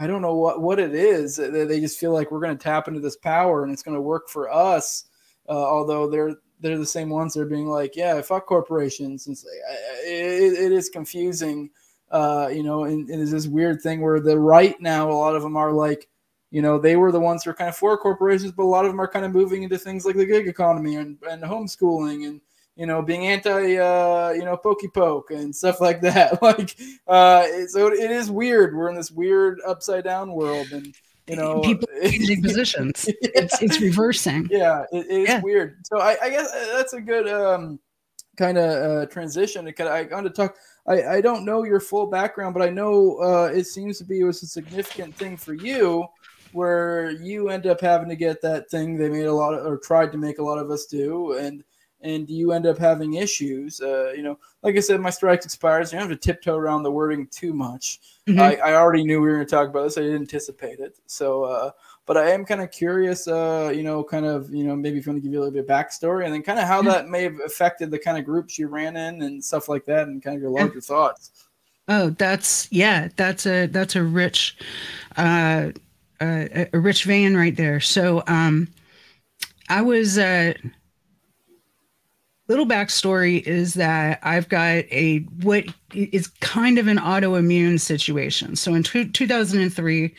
I don't know what, what it is. They just feel like we're going to tap into this power and it's going to work for us. Uh, although they're they're the same ones that are being like, yeah, fuck corporations. And it, it is confusing, uh, you know, and, and it's this weird thing where the right now, a lot of them are like, you know, they were the ones who are kind of for corporations, but a lot of them are kind of moving into things like the gig economy and, and homeschooling and you know, being anti, uh, you know, pokey poke and stuff like that. like, uh, so it is weird. We're in this weird upside down world, and you know, people changing positions. yeah. It's it's reversing. Yeah, it, it is yeah. weird. So I, I, guess uh, that's a good um, kind of uh, transition. Because I want to talk. I, I don't know your full background, but I know uh, it seems to be it was a significant thing for you where you end up having to get that thing they made a lot of or tried to make a lot of us do and and you end up having issues. Uh, you know, like I said, my strike expires. You don't have to tiptoe around the wording too much. Mm-hmm. I, I, already knew we were going to talk about this. I didn't anticipate it. So, uh, but I am kind of curious. Uh, you know, kind of, you know, maybe if you want to give you a little bit of backstory, and then kind of how that may have affected the kind of groups you ran in and stuff like that, and kind of your larger thoughts. Oh, that's yeah, that's a that's a rich, uh, uh, a rich vein right there. So, um, I was uh little backstory is that I've got a what is kind of an autoimmune situation. So in t- 2003,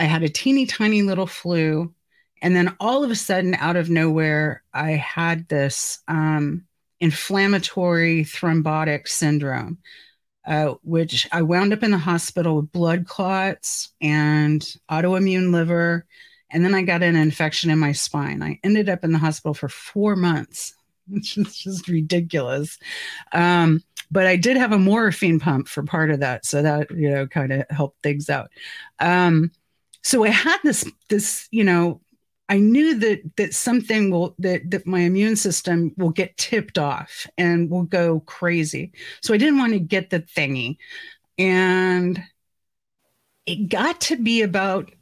I had a teeny tiny little flu, and then all of a sudden, out of nowhere, I had this um, inflammatory thrombotic syndrome. Uh, which I wound up in the hospital with blood clots and autoimmune liver. And then I got an infection in my spine. I ended up in the hospital for four months which is just ridiculous. Um, but I did have a morphine pump for part of that, so that you know kind of helped things out. Um, so I had this this you know I knew that that something will that that my immune system will get tipped off and will go crazy. So I didn't want to get the thingy, and it got to be about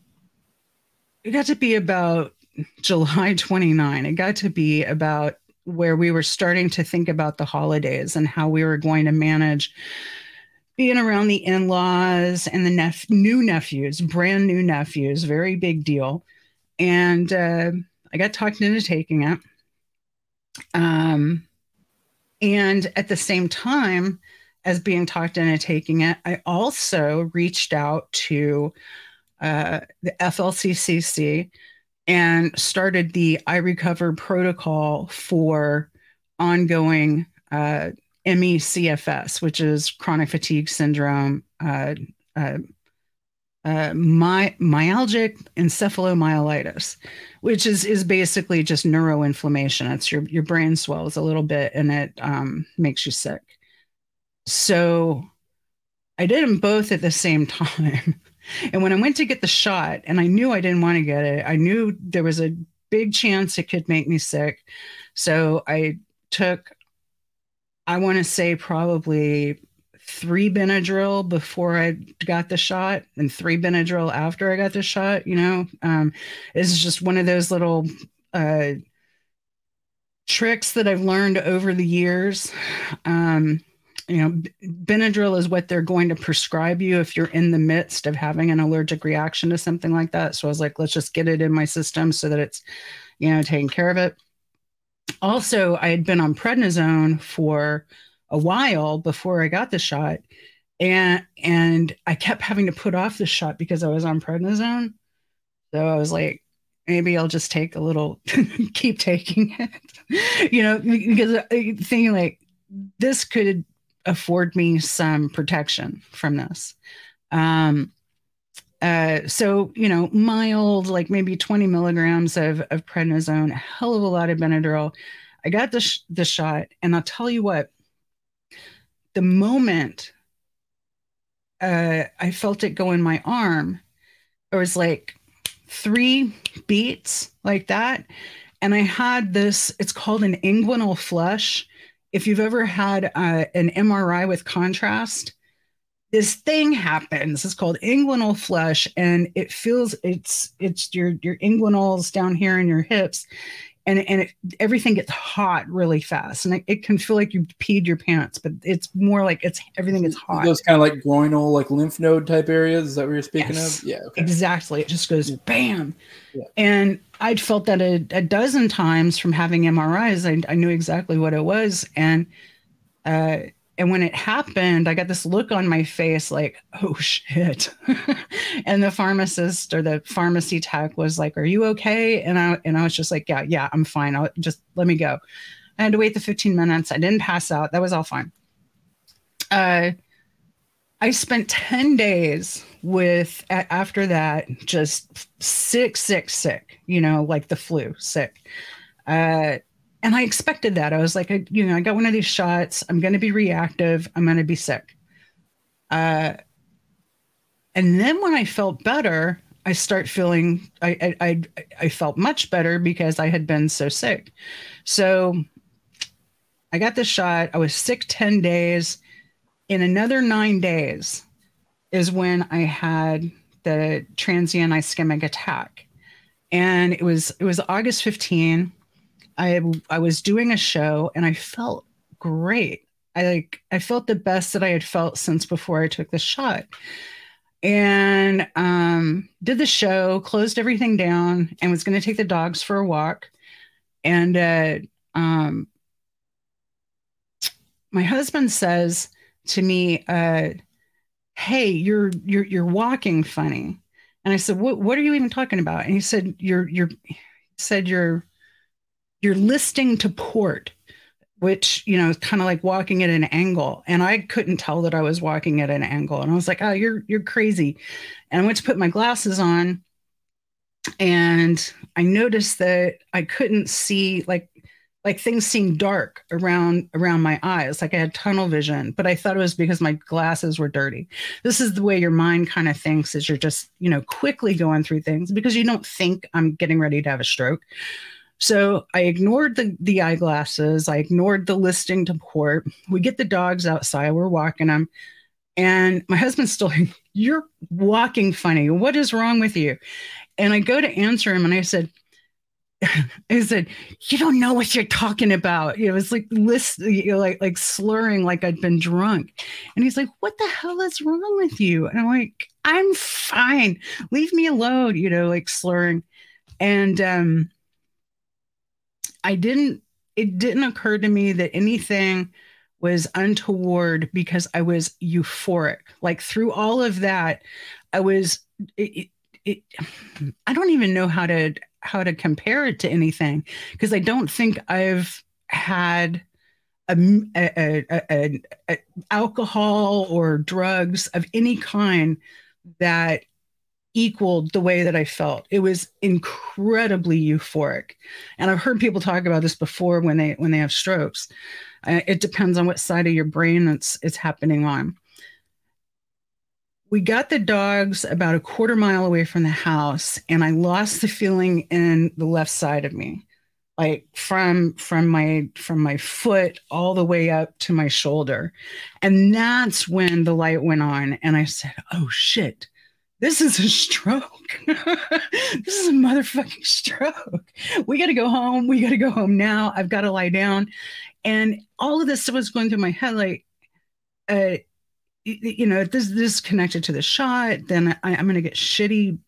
it got to be about July 29. It got to be about where we were starting to think about the holidays and how we were going to manage being around the in-laws and the nep- new nephews, brand new nephews, very big deal. And uh, I got talked into taking it. Um, and at the same time as being talked into taking it, I also reached out to uh, the FLCCC and started the I Recover protocol for ongoing uh, ME CFS, which is chronic fatigue syndrome, uh, uh, uh, my myalgic encephalomyelitis, which is is basically just neuroinflammation. It's your your brain swells a little bit and it um, makes you sick. So I did them both at the same time. And when I went to get the shot, and I knew I didn't want to get it, I knew there was a big chance it could make me sick. So I took, I want to say probably three Benadryl before I got the shot and three Benadryl after I got the shot. You know, um, it's just one of those little uh, tricks that I've learned over the years. Um, you know, Benadryl is what they're going to prescribe you if you're in the midst of having an allergic reaction to something like that. So I was like, let's just get it in my system so that it's, you know, taking care of it. Also, I had been on prednisone for a while before I got the shot. And and I kept having to put off the shot because I was on prednisone. So I was like, maybe I'll just take a little, keep taking it, you know, because uh, thinking like this could afford me some protection from this. Um, uh, so you know, mild, like maybe 20 milligrams of, of prednisone, a hell of a lot of Benadryl. I got the sh- the shot, and I'll tell you what, the moment uh, I felt it go in my arm, it was like three beats like that. And I had this, it's called an inguinal flush. If you've ever had uh, an MRI with contrast, this thing happens. It's called inguinal flush, and it feels it's it's your your inguinals down here in your hips, and and it, everything gets hot really fast, and it, it, can feel like you peed your pants, but it's more like it's everything is hot. Those kind of like groinal, like lymph node type areas. Is that what you're speaking yes, of? Yeah, okay. exactly. It just goes bam, yeah. and I'd felt that a, a, dozen times from having MRIs. I, I knew exactly what it was, and uh, and when it happened, I got this look on my face like, oh shit. and the pharmacist or the pharmacy tech was like, Are you okay? And I and I was just like, Yeah, yeah, I'm fine. I'll just let me go. I had to wait the 15 minutes. I didn't pass out. That was all fine. Uh I spent 10 days with after that, just sick, sick, sick, you know, like the flu, sick. Uh and I expected that. I was like, I, you know, I got one of these shots. I'm going to be reactive. I'm going to be sick. Uh, and then when I felt better, I start feeling I, I I I felt much better because I had been so sick. So I got the shot. I was sick 10 days. In another nine days is when I had the transient ischemic attack. And it was it was August 15 I I was doing a show and I felt great. I like I felt the best that I had felt since before I took the shot. And um, did the show, closed everything down, and was going to take the dogs for a walk. And uh, um, my husband says to me, uh, "Hey, you're you're you're walking funny." And I said, "What what are you even talking about?" And he said, "You're you're," said, "You're." you're listing to port which you know is kind of like walking at an angle and i couldn't tell that i was walking at an angle and i was like oh you're you're crazy and i went to put my glasses on and i noticed that i couldn't see like like things seemed dark around around my eyes like i had tunnel vision but i thought it was because my glasses were dirty this is the way your mind kind of thinks as you're just you know quickly going through things because you don't think i'm getting ready to have a stroke so I ignored the, the eyeglasses. I ignored the listing to port. We get the dogs outside. We're walking them. And my husband's still like, You're walking funny. What is wrong with you? And I go to answer him and I said, I said, "You don't know what you're talking about." It was like list, you know, like like slurring, like I'd been drunk. And he's like, "What the hell is wrong with you?" And I'm like, "I'm fine. Leave me alone." You know, like slurring. And um, I didn't, it didn't occur to me that anything was untoward because I was euphoric. Like through all of that, I was, it, it, I don't even know how to, how to compare it to anything because I don't think I've had a, a, a, a, alcohol or drugs of any kind that equaled the way that I felt. It was incredibly euphoric. And I've heard people talk about this before when they when they have strokes. Uh, it depends on what side of your brain it's it's happening on. We got the dogs about a quarter mile away from the house and I lost the feeling in the left side of me. Like from from my from my foot all the way up to my shoulder. And that's when the light went on and I said, "Oh shit." this is a stroke. this is a motherfucking stroke. We got to go home. We got to go home now. I've got to lie down. And all of this was going through my head like, uh, you know, this this is connected to the shot. Then I, am going to get shitty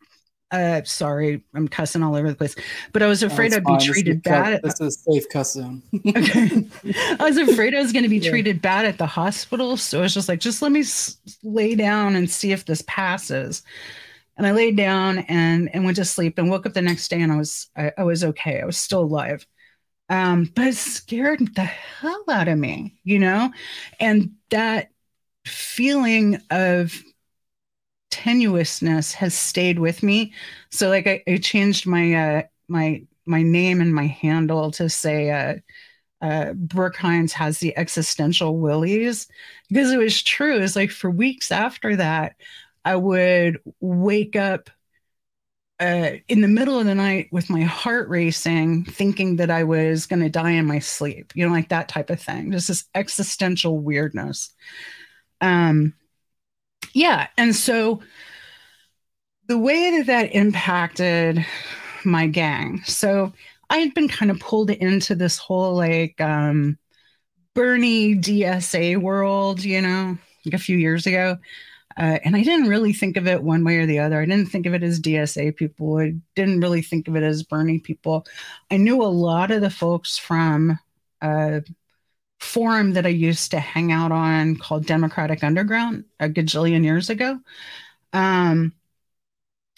uh, sorry, I'm cussing all over the place, but I was afraid I'd fine. be treated bad. This is safe cuss zone. okay. I was afraid I was going to be yeah. treated bad at the hospital. So I was just like, just let me s- lay down and see if this passes. And I laid down and, and went to sleep and woke up the next day and I was, I, I was okay. I was still alive. Um, but it scared the hell out of me, you know? And that feeling of tenuousness has stayed with me. So like I, I changed my uh my my name and my handle to say uh uh Brooke Hines has the existential willies because it was true. It's like for weeks after that, I would wake up uh, in the middle of the night with my heart racing, thinking that I was going to die in my sleep, you know, like that type of thing. Just this existential weirdness. Um, yeah. And so the way that that impacted my gang. So I had been kind of pulled into this whole like um, Bernie DSA world, you know, like a few years ago. Uh, and I didn't really think of it one way or the other. I didn't think of it as DSA people. I didn't really think of it as Bernie people. I knew a lot of the folks from uh, forum that I used to hang out on called Democratic Underground a gajillion years ago. Um,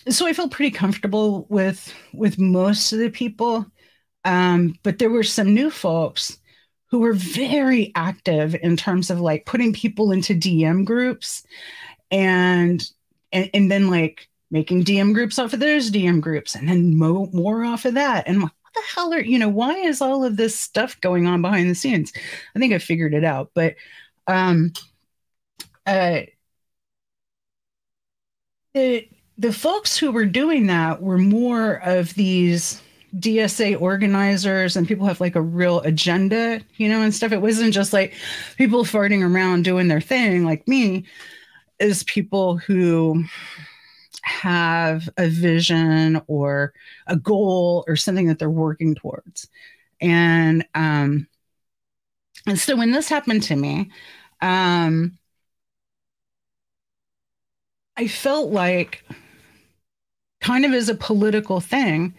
so I felt pretty comfortable with with most of the people, um, but there were some new folks who were very active in terms of like putting people into DM groups, and and, and then like making DM groups off of those DM groups, and then mo- more off of that, and the hell are you know why is all of this stuff going on behind the scenes i think i figured it out but um uh the the folks who were doing that were more of these DSA organizers and people have like a real agenda, you know, and stuff. It wasn't just like people farting around doing their thing like me, is people who have a vision or a goal or something that they're working towards. And um and so when this happened to me, um I felt like kind of as a political thing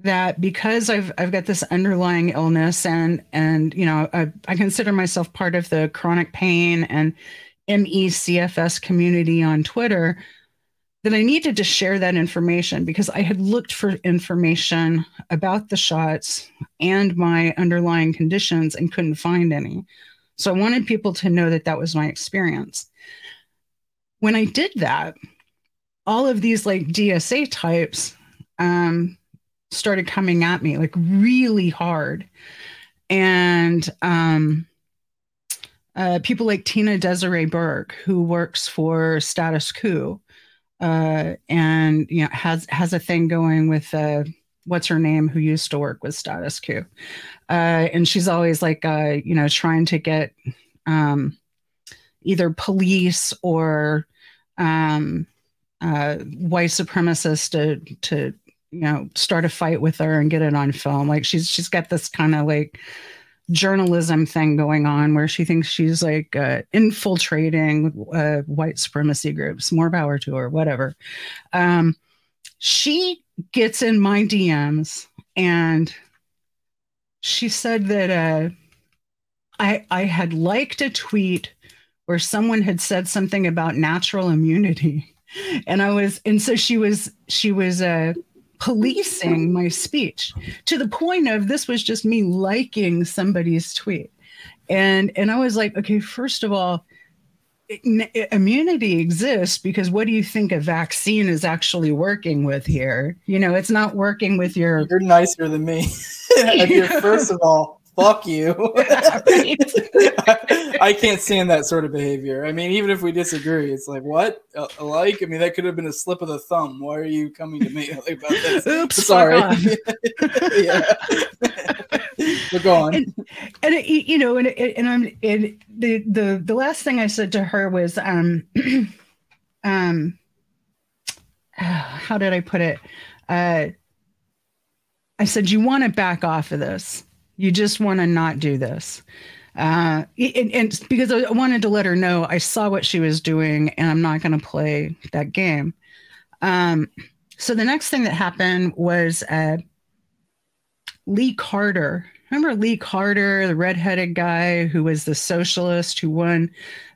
that because I've I've got this underlying illness and and you know I, I consider myself part of the chronic pain and MECFS community on Twitter, that I needed to share that information because I had looked for information about the shots and my underlying conditions and couldn't find any. So I wanted people to know that that was my experience. When I did that, all of these like DSA types um, started coming at me like really hard. And um, uh, people like Tina Desiree Berg, who works for Status Coup, uh, and you know has has a thing going with uh, what's her name who used to work with Status Coup, uh, and she's always like uh, you know trying to get um, either police or um, uh, white supremacists to to you know start a fight with her and get it on film. Like she's she's got this kind of like journalism thing going on where she thinks she's like uh, infiltrating uh, white supremacy groups. More power to her, whatever. Um, she gets in my DMs and she said that uh, I I had liked a tweet where someone had said something about natural immunity, and I was and so she was she was uh, policing my speech to the point of this was just me liking somebody's tweet and and i was like okay first of all immunity exists because what do you think a vaccine is actually working with here? You know, it's not working with your. You're nicer than me. First of all, fuck you. I, can't stand that sort of behavior. I mean, even if we disagree, it's like, what? Alike? I mean, that could have been a slip of the thumb. Why are you coming to me about this? Oops, sorry. yeah. but go on. And, and it, you know, and and I'm and the the the last thing I said to her was, um, um, how did I put it? Uh, I said, you want to back off of this. You just want to not do this. Uh, and, and because I wanted to let her know I saw what she was doing and I'm not going to play that game. Um, so the next thing that happened was uh, Lee Carter. Remember Lee Carter, the redheaded guy who was the socialist who won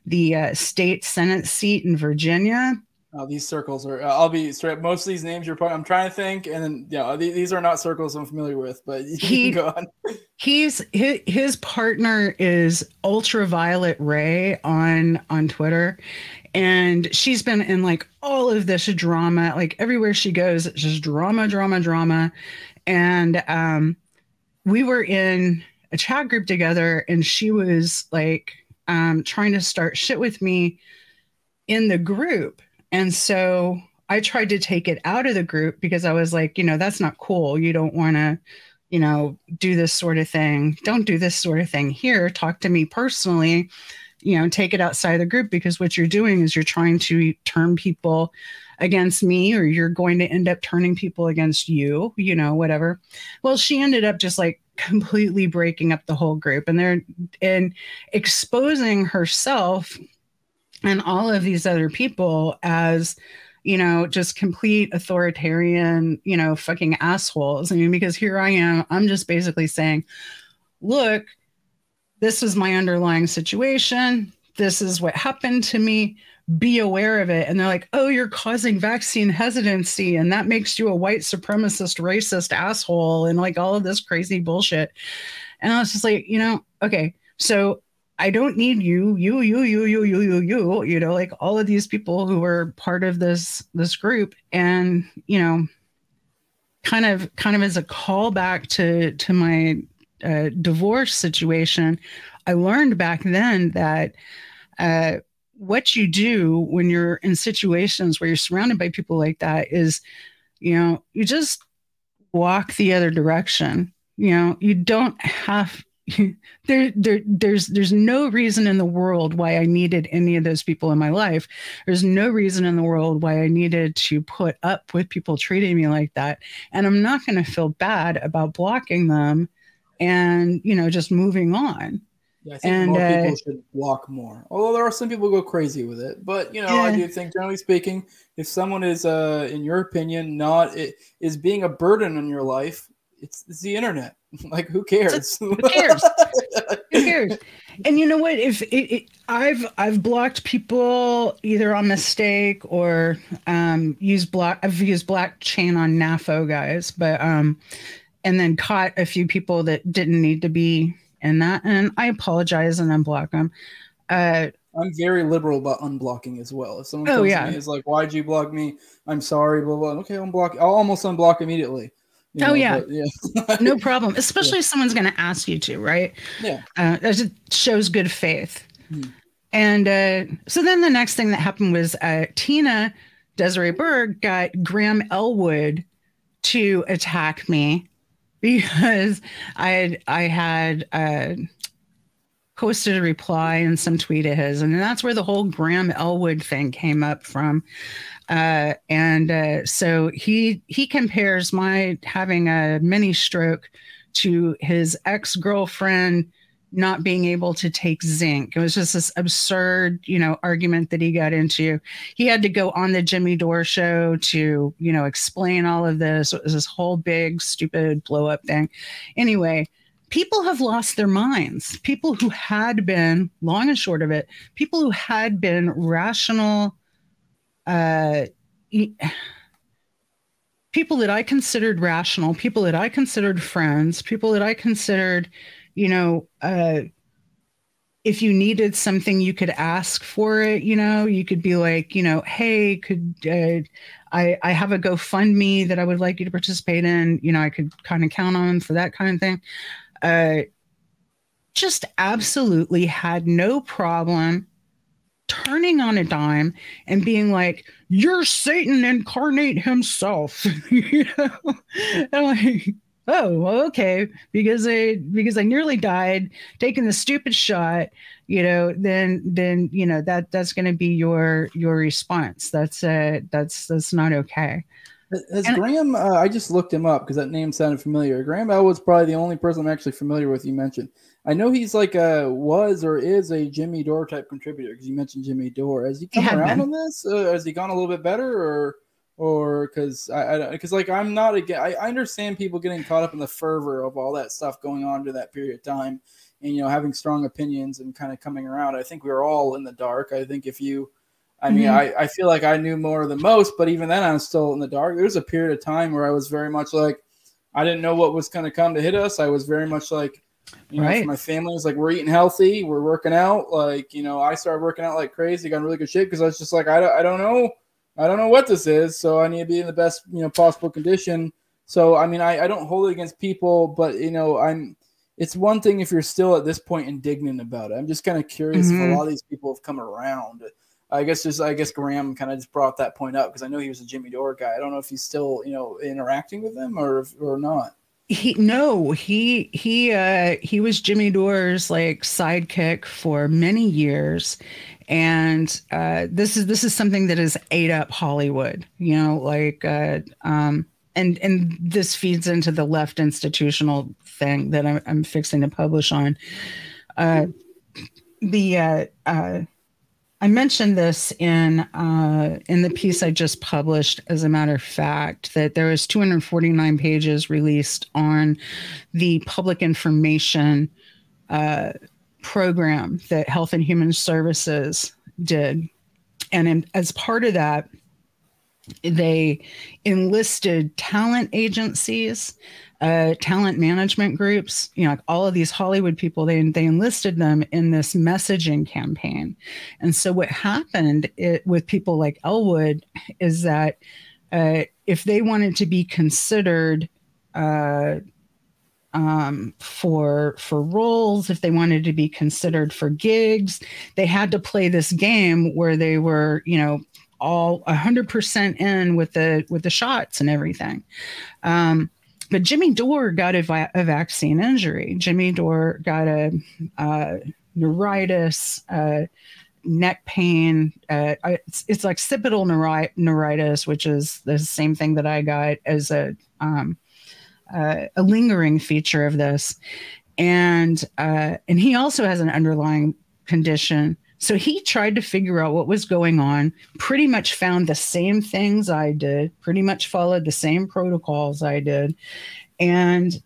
the uh, state Senate seat in Virginia? Oh, these circles are. Uh, I'll be straight. Most of these names you're. Putting, I'm trying to think, and then yeah, these, these are not circles I'm familiar with. But he, go on. He's his, his partner is Ultraviolet Ray on on Twitter, and she's been in like all of this drama. Like everywhere she goes, it's just drama, drama, drama. And um, we were in a chat group together, and she was like um, trying to start shit with me in the group and so I tried to take it out of the group because I was like, you know, that's not cool. You don't want to, you know, do this sort of thing. Don't do this sort of thing here. Talk to me personally, you know, take it outside the group because what you're doing is you're trying to turn people against me or you're going to end up turning people against you, you know, whatever. Well, she ended up just like completely breaking up the whole group and they're and exposing herself and all of these other people as you know just complete authoritarian you know fucking assholes. I mean because here i am i'm just basically saying look this is my underlying situation. This is what happened to me. Be aware of it. And they're like oh you're causing vaccine hesitancy and that makes you a white supremacist racist asshole and like all of this crazy bullshit. And i was just like you know okay so I don't need you, you, you, you, you, you, you, you, you know, like all of these people who were part of this this group, and you know, kind of kind of as a callback to to my uh, divorce situation, I learned back then that uh, what you do when you're in situations where you're surrounded by people like that is, you know, you just walk the other direction. You know, you don't have there, there, there's, there's no reason in the world why I needed any of those people in my life. There's no reason in the world why I needed to put up with people treating me like that. And I'm not going to feel bad about blocking them and, you know, just moving on. Yeah, I think and, more people uh, should block more. Although there are some people who go crazy with it, but you know, yeah. I do think, generally speaking, if someone is, uh, in your opinion, not it, is being a burden on your life, it's, it's the internet. like who cares? who cares? who cares? And you know what? If it, it, I've I've blocked people either on mistake or um used block I've used blockchain on NAFO guys, but um and then caught a few people that didn't need to be in that, and I apologize and unblock them. Uh, I'm very liberal about unblocking as well. If someone oh, comes yeah. to me is like, "Why'd you block me?" I'm sorry, blah blah. Okay, unblock. I'll almost unblock immediately. You oh know, yeah, yeah. no problem. Especially yeah. if someone's going to ask you to, right? Yeah, uh, it shows good faith. Hmm. And uh, so then the next thing that happened was uh, Tina Desiree Berg got Graham Elwood to attack me because I had I had uh, posted a reply and some tweet of his, and that's where the whole Graham Elwood thing came up from. Uh, and uh, so he he compares my having a mini stroke to his ex girlfriend not being able to take zinc. It was just this absurd, you know, argument that he got into. He had to go on the Jimmy Dore show to, you know, explain all of this. It was this whole big, stupid blow up thing. Anyway, people have lost their minds. People who had been, long and short of it, people who had been rational uh, people that I considered rational, people that I considered friends, people that I considered, you know, uh, if you needed something, you could ask for it. You know, you could be like, you know, hey, could uh, I I have a GoFundMe that I would like you to participate in? You know, I could kind of count on for that kind of thing. Uh, just absolutely had no problem turning on a dime and being like, "You're Satan incarnate himself," you know, and like, oh, okay, because I because I nearly died taking the stupid shot, you know, then then you know that that's going to be your your response. That's uh that's that's not okay. Has and Graham? Uh, I just looked him up because that name sounded familiar. Graham Elwood's probably the only person I'm actually familiar with. You mentioned. I know he's like a was or is a Jimmy Dore type contributor because you mentioned Jimmy Dore. Has he come he around been. on this? Uh, has he gone a little bit better or? or because I because like I'm not again I, I understand people getting caught up in the fervor of all that stuff going on during that period of time and you know having strong opinions and kind of coming around. I think we are all in the dark. I think if you I mean, mm-hmm. I, I feel like I knew more than most, but even then, I was still in the dark. There was a period of time where I was very much like, I didn't know what was going to come to hit us. I was very much like, you know, right. my family was like, we're eating healthy, we're working out. Like, you know, I started working out like crazy, got in really good shape because I was just like, I don't, I don't know I don't know what this is, so I need to be in the best you know possible condition. So I mean, I, I don't hold it against people, but you know, I'm. It's one thing if you're still at this point indignant about it. I'm just kind of curious mm-hmm. if a mm-hmm. lot of these people have come around. I guess just I guess Graham kind of just brought that point up because I know he was a Jimmy Dore guy. I don't know if he's still you know interacting with them or or not. He no, he he uh he was Jimmy Dore's like sidekick for many years and uh, this is this is something that has ate up Hollywood. You know, like uh, um, and and this feeds into the left institutional thing that I'm, I'm fixing to publish on. Uh, the uh, uh, I mentioned this in uh, in the piece I just published. As a matter of fact, that there is 249 pages released on the public information uh, program that Health and Human Services did. And in, as part of that, they enlisted talent agencies, uh, talent management groups, you know, like all of these Hollywood people, they, they enlisted them in this messaging campaign. And so what happened it, with people like Elwood is that uh, if they wanted to be considered uh, um, for for roles, if they wanted to be considered for gigs, they had to play this game where they were, you know, all 100% in with the with the shots and everything. Um, but Jimmy Dore got a, va- a, vaccine injury. Jimmy Dore got a uh, neuritis, uh, neck pain. Uh, it's, it's, like occipital neuri- neuritis, which is the same thing that I got as a um, uh, a lingering feature of this, and uh, and he also has an underlying condition. So he tried to figure out what was going on. Pretty much found the same things I did. Pretty much followed the same protocols I did, and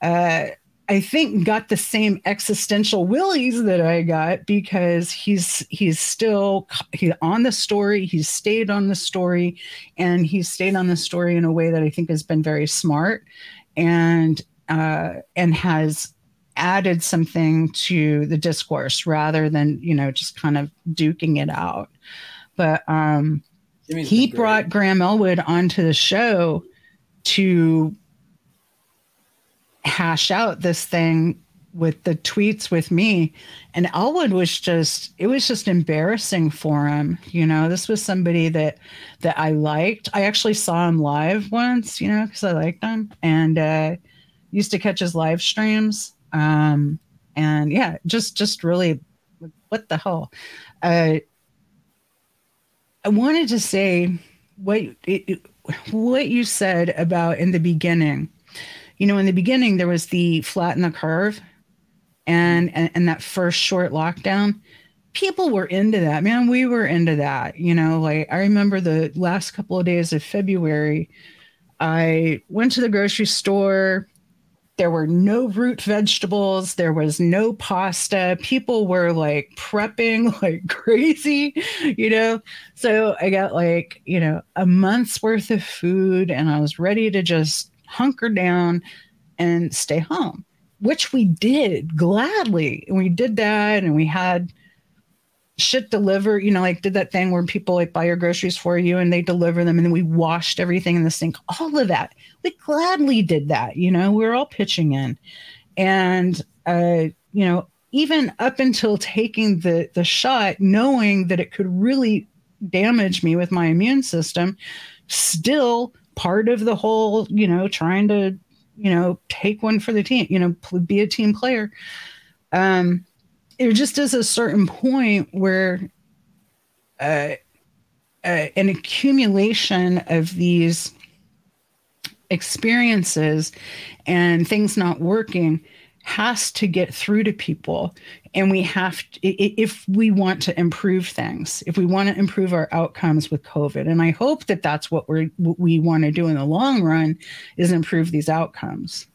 uh, I think got the same existential willies that I got because he's he's still he's on the story. He's stayed on the story, and he's stayed on the story in a way that I think has been very smart, and uh, and has added something to the discourse rather than you know just kind of duking it out. But um, he brought Graham Elwood onto the show to hash out this thing with the tweets with me. And elwood was just it was just embarrassing for him you know? This was somebody that that i liked. I actually saw him live once you know because i liked him. And uh used to catch his live streams um and yeah just just really what the hell uh i wanted to say what it, what you said about in the beginning you know, in the beginning, there was the flatten the curve and, and, and that first short lockdown. People were into that, man. We were into that. You know, like I remember the last couple of days of February, I went to the grocery store. There were no root vegetables. There was no pasta. People were like prepping like crazy, you know? So I got like, you know, a month's worth of food and I was ready to just hunker down and stay home which we did gladly. And we did that and we had shit deliver, you know, like did that thing where people like buy your groceries for you and they deliver them and then we washed everything in the sink. All of that. We gladly did that, you know, we were all pitching in. And uh, you know, even up until taking the the shot, knowing that it could really damage me with my immune system, still part of the whole, you know, trying to, you know, take one for the team, you know, be a team player. Um, it just is a certain point where uh, uh, an accumulation of these experiences and things not working has to get through to people. And we have to, if we want to improve things if we want to improve our outcomes with covid. And i hope that that's what we're we want to do in the long run is improve these outcomes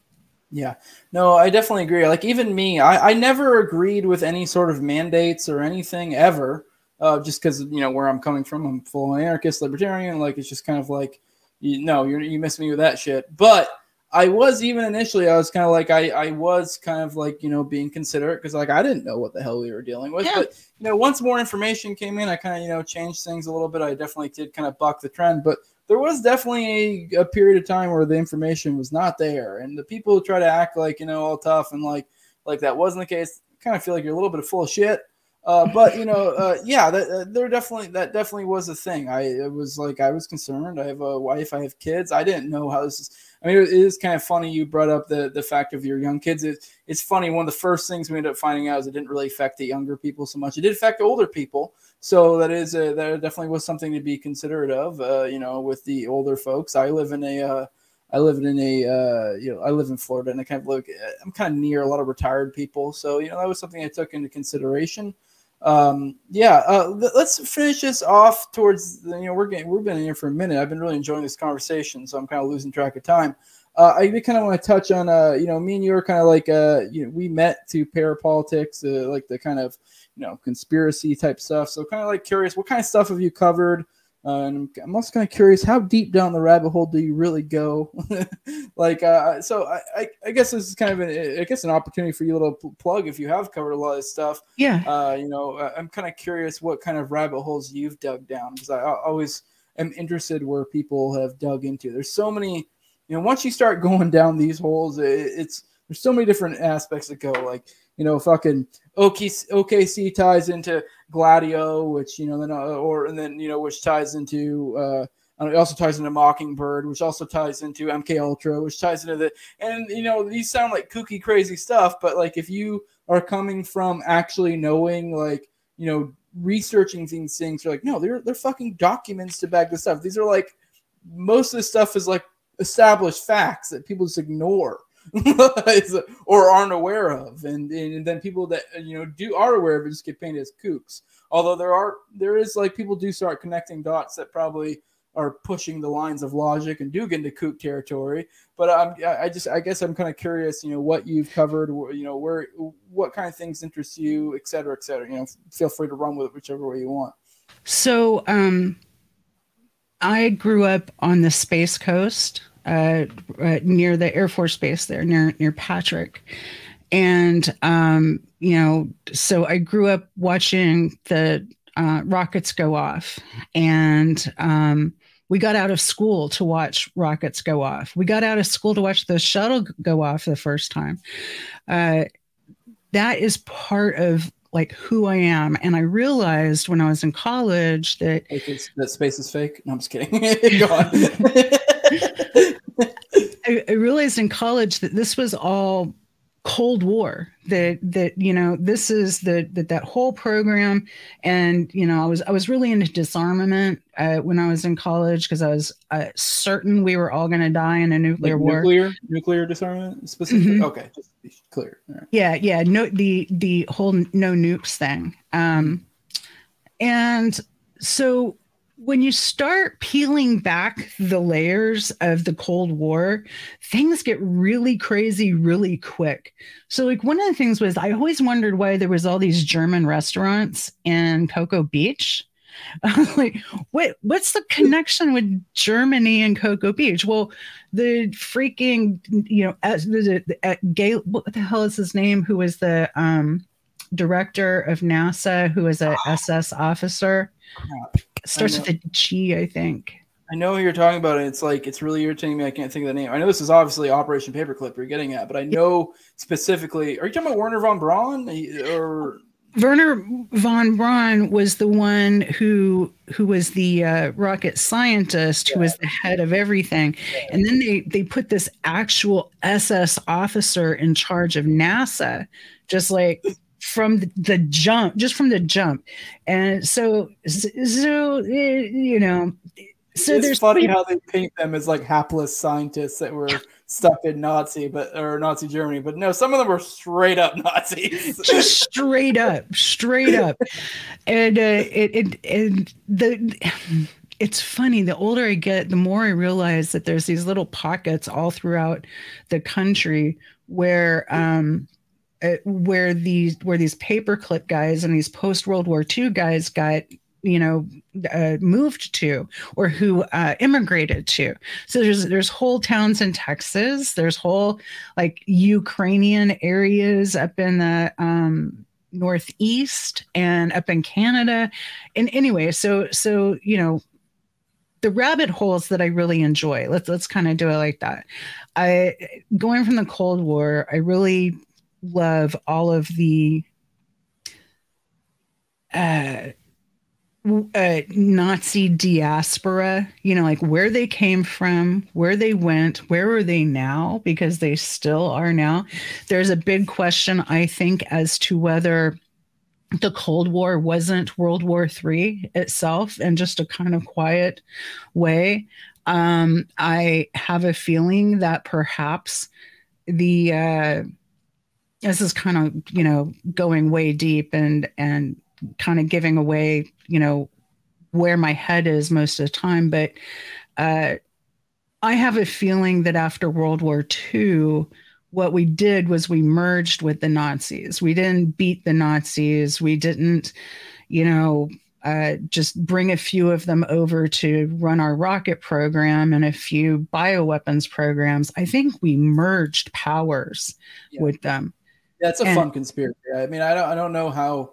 yeah no i definitely agree like even me i, I never agreed with any sort of mandates or anything ever uh, just because you know where i'm coming from i'm full anarchist libertarian like it's just kind of like you know you you miss me with that shit but I was even initially, I was kind of like, I, I was kind of like, you know, being considerate because like I didn't know what the hell we were dealing with. Yeah. But, you know, once more information came in, I kind of, you know, changed things a little bit. I definitely did kind of buck the trend, but there was definitely a, a period of time where the information was not there. And the people who try to act like, you know, all tough and like, like that wasn't the case, kind of feel like you're a little bit of full of shit. Uh, but you know, uh, yeah, that, uh, there definitely that definitely was a thing. I it was like I was concerned. I have a wife. I have kids. I didn't know how this is I mean, it is kind of funny you brought up the the fact of your young kids. It, it's funny. One of the first things we ended up finding out is it didn't really affect the younger people so much. It did affect older people. So that is a, that definitely was something to be considerate of. Uh, you know, with the older folks. I live in a uh, I live in a uh, you know I live in Florida and I kind of look I'm kind of near a lot of retired people. So you know that was something I took into consideration um, yeah, uh, let's finish this off towards you know we're getting we've been in here for a minute. I've been really enjoying this conversation, so I'm kind of losing track of time. Uh, I kind of want to touch on uh, you know me and you are kind of like uh, you know we met to parapolitics, uh, like the kind of you know conspiracy type stuff. So kind of like curious, what kind of stuff have you covered? Uh, and I'm also kind of curious, how deep down the rabbit hole do you really go? like, uh, so I, I, I, guess this is kind of, an, I guess, an opportunity for you to plug if you have covered a lot of stuff. Yeah. Uh, you know, I'm kind of curious what kind of rabbit holes you've dug down because I, I always am interested where people have dug into. There's so many, you know, once you start going down these holes, it, it's there's so many different aspects that go. Like, you know, fucking OKC, OKC ties into Gladio, which you know, then uh, or and then you know, which ties into uh, it also ties into Mockingbird, which also ties into MK Ultra, which ties into the and you know, these sound like kooky, crazy stuff, but like if you are coming from actually knowing, like you know, researching these things, you're like, no, they're they're fucking documents to back this stuff. These are like most of this stuff is like established facts that people just ignore. or aren't aware of, and, and then people that you know do are aware of it just get painted as kooks. Although there are there is like people do start connecting dots that probably are pushing the lines of logic and do get into kook territory. But I'm I just I guess I'm kind of curious, you know, what you've covered, you know, where what kind of things interest you, et cetera, et cetera. You know, feel free to run with it whichever way you want. So um I grew up on the Space Coast uh, uh, near the Air Force Base there, near near Patrick, and um, you know, so I grew up watching the uh, rockets go off, and um, we got out of school to watch rockets go off. We got out of school to watch the shuttle go off the first time. Uh, that is part of like who I am. And I realized when I was in college that that space is fake. No, I'm just kidding. I, I realized in college that this was all cold war that that you know this is the that that whole program. And you know i was i was really into disarmament uh, when i was in college because i was uh, certain we were all going to die in a nuclear like war. nuclear nuclear disarmament specifically? Mm-hmm. okay just be clear. Right. yeah yeah no the the whole no nukes thing. Um and so when you start peeling back the layers of the Cold War, things get really crazy really quick. So, like one of the things was I always wondered why there was all these German restaurants in Cocoa Beach. like, what what's the connection with Germany and Cocoa Beach? Well, the freaking you know, as the, the, the gay what the hell is his name? Who was the um director of NASA? Who was a SS officer? Starts with a G, I think. I know who you're talking about. And it's like it's really irritating me. I can't think of the name. I know this is obviously Operation Paperclip you're getting at, but I know specifically. Are you talking about Wernher von Braun or Wernher von Braun was the one who who was the uh, rocket scientist who was the head of everything, and then they they put this actual SS officer in charge of NASA, just like from the, jump, just from the jump, and so so eh, you know so it's there's funny how they paint them as like hapless scientists that were stuck in Nazi, but or Nazi Germany. But no, some of them were straight up Nazis. Just straight up, straight up. And uh, it, it and the it's funny. The older I get, the more I realize that there's these little pockets all throughout the country where um where these where these paperclip guys and these post World War II guys got you know uh, moved to or who uh, immigrated to. So there's there's whole towns in texas. There's whole like ukrainian areas up in the um, northeast and up in canada. And anyway so so you know the rabbit holes that i really enjoy let's let's kind of do it like that. I going from the cold war i really love all of the uh uh, Nazi diaspora, you know, like where they came from, where they went, where are they now? Because they still are now. There's a big question, I think, as to whether the Cold War wasn't World War III itself in just a kind of quiet way. Um, I have a feeling that perhaps the uh, this is kind of you know going way deep and and kind of giving away, you know, where my head is most of the time. But uh, I have a feeling that after World War II, what we did was we merged with the Nazis. We didn't beat the Nazis. We didn't, you know, uh, just bring a few of them over to run our rocket program and a few bioweapons programs. I think we merged powers yeah. with them. Yeah, it's a and, fun conspiracy. I mean, I don't, I don't know how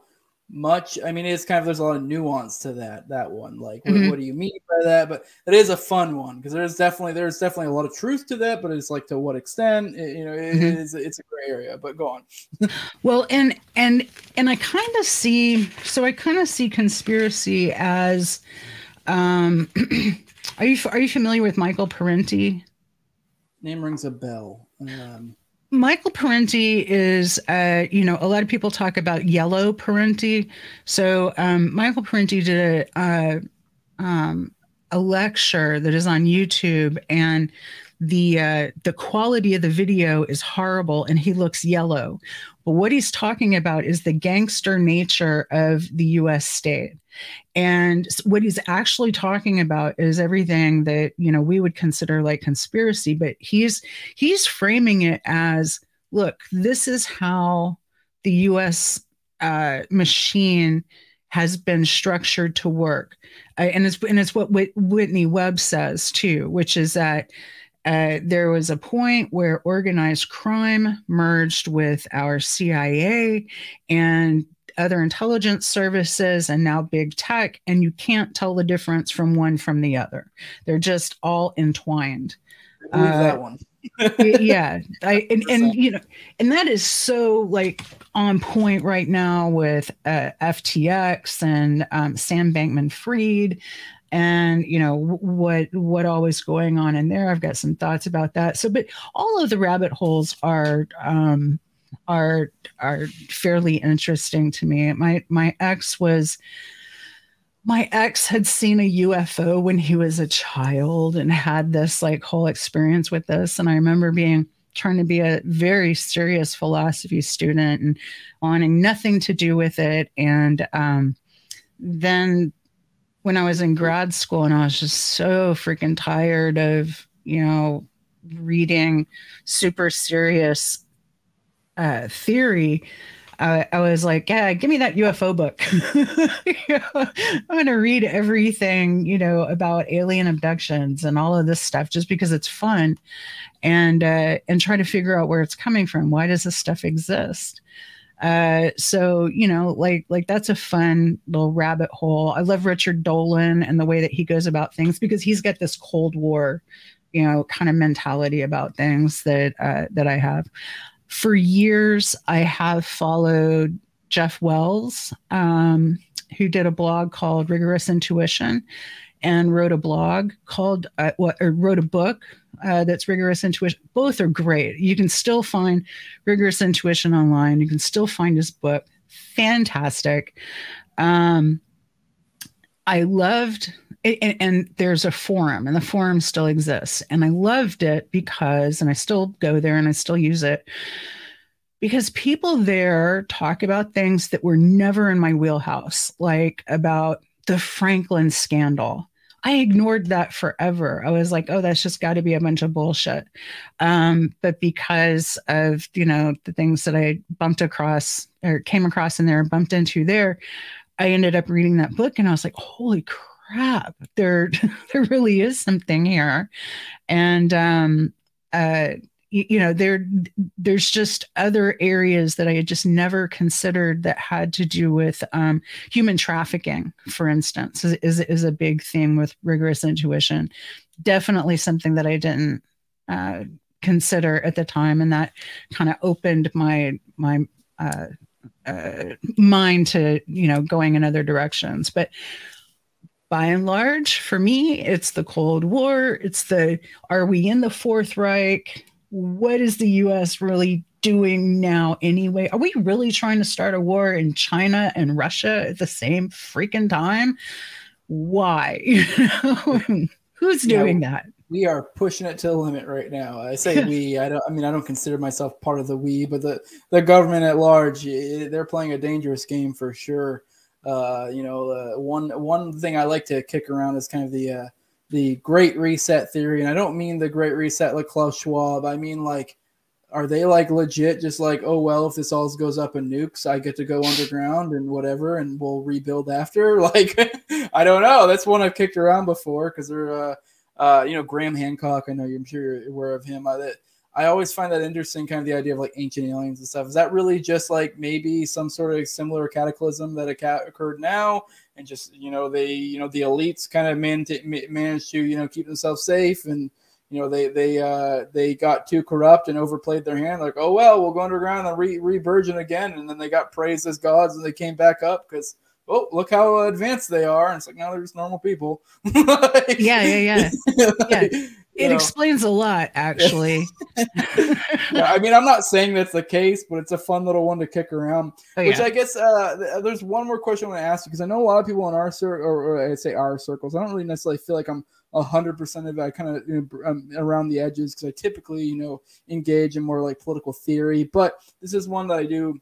much. I mean, it's kind of there's a lot of nuance to that that one. Like, mm-hmm. what, what, do you mean by that? But it is a fun one because there's definitely there's definitely a lot of truth to that. But it's like to what extent? It, you know, it, mm-hmm. it's it's a gray area. But go on. well, and and and I kind of see. So I kind of see conspiracy as. Um, are you are you familiar with Michael Parenti? Name rings a bell. Um, Michael Parenti is, uh, you know, a lot of people talk about yellow Parenti. So um, Michael Parenti did a, uh, um, a lecture that is on YouTube, and the uh, the quality of the video is horrible, and he looks yellow. But what he's talking about is the gangster nature of the U.S. state. And what he's actually talking about is everything that you know we would consider like conspiracy, but he's he's framing it as look, this is how the U.S. Uh, machine has been structured to work, uh, and it's and it's what Whitney Webb says too, which is that uh, there was a point where organized crime merged with our CIA and other intelligence services and now big tech, and you can't tell the difference from one from the other. They're just all entwined. Uh, that one. yeah, I, and, and you know, and that is so like on point right now with uh, FTX and um, Sam Bankman-Fried and you know what what always going on in there. I've got some thoughts about that. So but all of the rabbit holes are um are are fairly interesting to me. My my ex was my ex had seen a UFO when he was a child and had this like whole experience with this. And I remember being trying to be a very serious philosophy student and wanting nothing to do with it. And um, then when I was in grad school and I was just so freaking tired of, you know, reading super serious uh, theory, I, I was like, yeah, give me that UFO book. you know, I'm going to read everything, you know, about alien abductions and all of this stuff just because it's fun and uh, and try to figure out where it's coming from. Why does this stuff exist? Uh, so you know, like like that's a fun little rabbit hole. I love Richard Dolan and the way that he goes about things because he's got this Cold War, you know, kind of mentality about things that uh, that I have. For years, I have followed Jeff Wells, um, who did a blog called Rigorous Intuition, and wrote a blog called uh, what or wrote a book uh, that's rigorous intuition both are great. You can still find rigorous intuition online. You can still find his book. Fantastic. Um, i loved and, and there's a forum and the forum still exists. And i loved it because and i still go there and i still use it because people there talk about things that were never in my wheelhouse like about the Franklin scandal. I ignored that forever. I was like, oh, that's just got to be a bunch of bullshit. Um, but because of, you know, the things that I bumped across or came across in there and bumped into there, I ended up reading that book and I was like, holy crap, there, there really is something here. And um, uh, you, you know there there's just other areas that i had just never considered that had to do with um, human trafficking for instance is, is, is a big theme with rigorous intuition. Definitely something that i didn't uh, consider at the time and that kind of opened my my uh, uh, mind to you know going in other directions. But by and large for me it's the cold war it's the are we in the fourth reich what is the US really doing now anyway? Are we really trying to start a war in China and Russia at the same freaking time? Why? Who's doing yeah, that? We are pushing it to the limit right now. I say we. I don't. I mean, I don't consider myself part of the we, but the the government at large, they're playing a dangerous game for sure. Uh, you know, uh, one one thing I like to kick around is kind of the uh, the Great Reset theory, and I don't mean the Great Reset like Klaus Schwab. I mean like, are they like legit? Just like, oh well, if this all goes up in nukes, I get to go underground and whatever, and we'll rebuild after. Like, I don't know. That's one I've kicked around before because they're, uh, uh, you know, Graham Hancock. I know you. I'm sure you're aware of him. Uh, that I always find that interesting, kind of the idea of like ancient aliens and stuff. Is that really just like maybe some sort of similar cataclysm that occurred now? and just you know they you know the elites kind of man- managed to you know keep themselves safe and you know they they uh they got too corrupt and overplayed their hand. Like oh well we'll go underground and re re-virgin again. And then they got praised as gods and they came back up because oh look how advanced they are. And it's like now they're just normal people. Like, yeah yeah yeah. yeah it know. explains a lot, actually. yeah, I mean, I'm not saying that's the case, but it's a fun little one to kick around. Oh, which. I guess uh, there's one more question I want to ask you because I know a lot of people in our circle, or, or I say our circles. I don't really necessarily feel like I'm hundred percent of it. I kind of you know, um, around the edges because I typically, you know, engage in more like political theory. But this is one that I do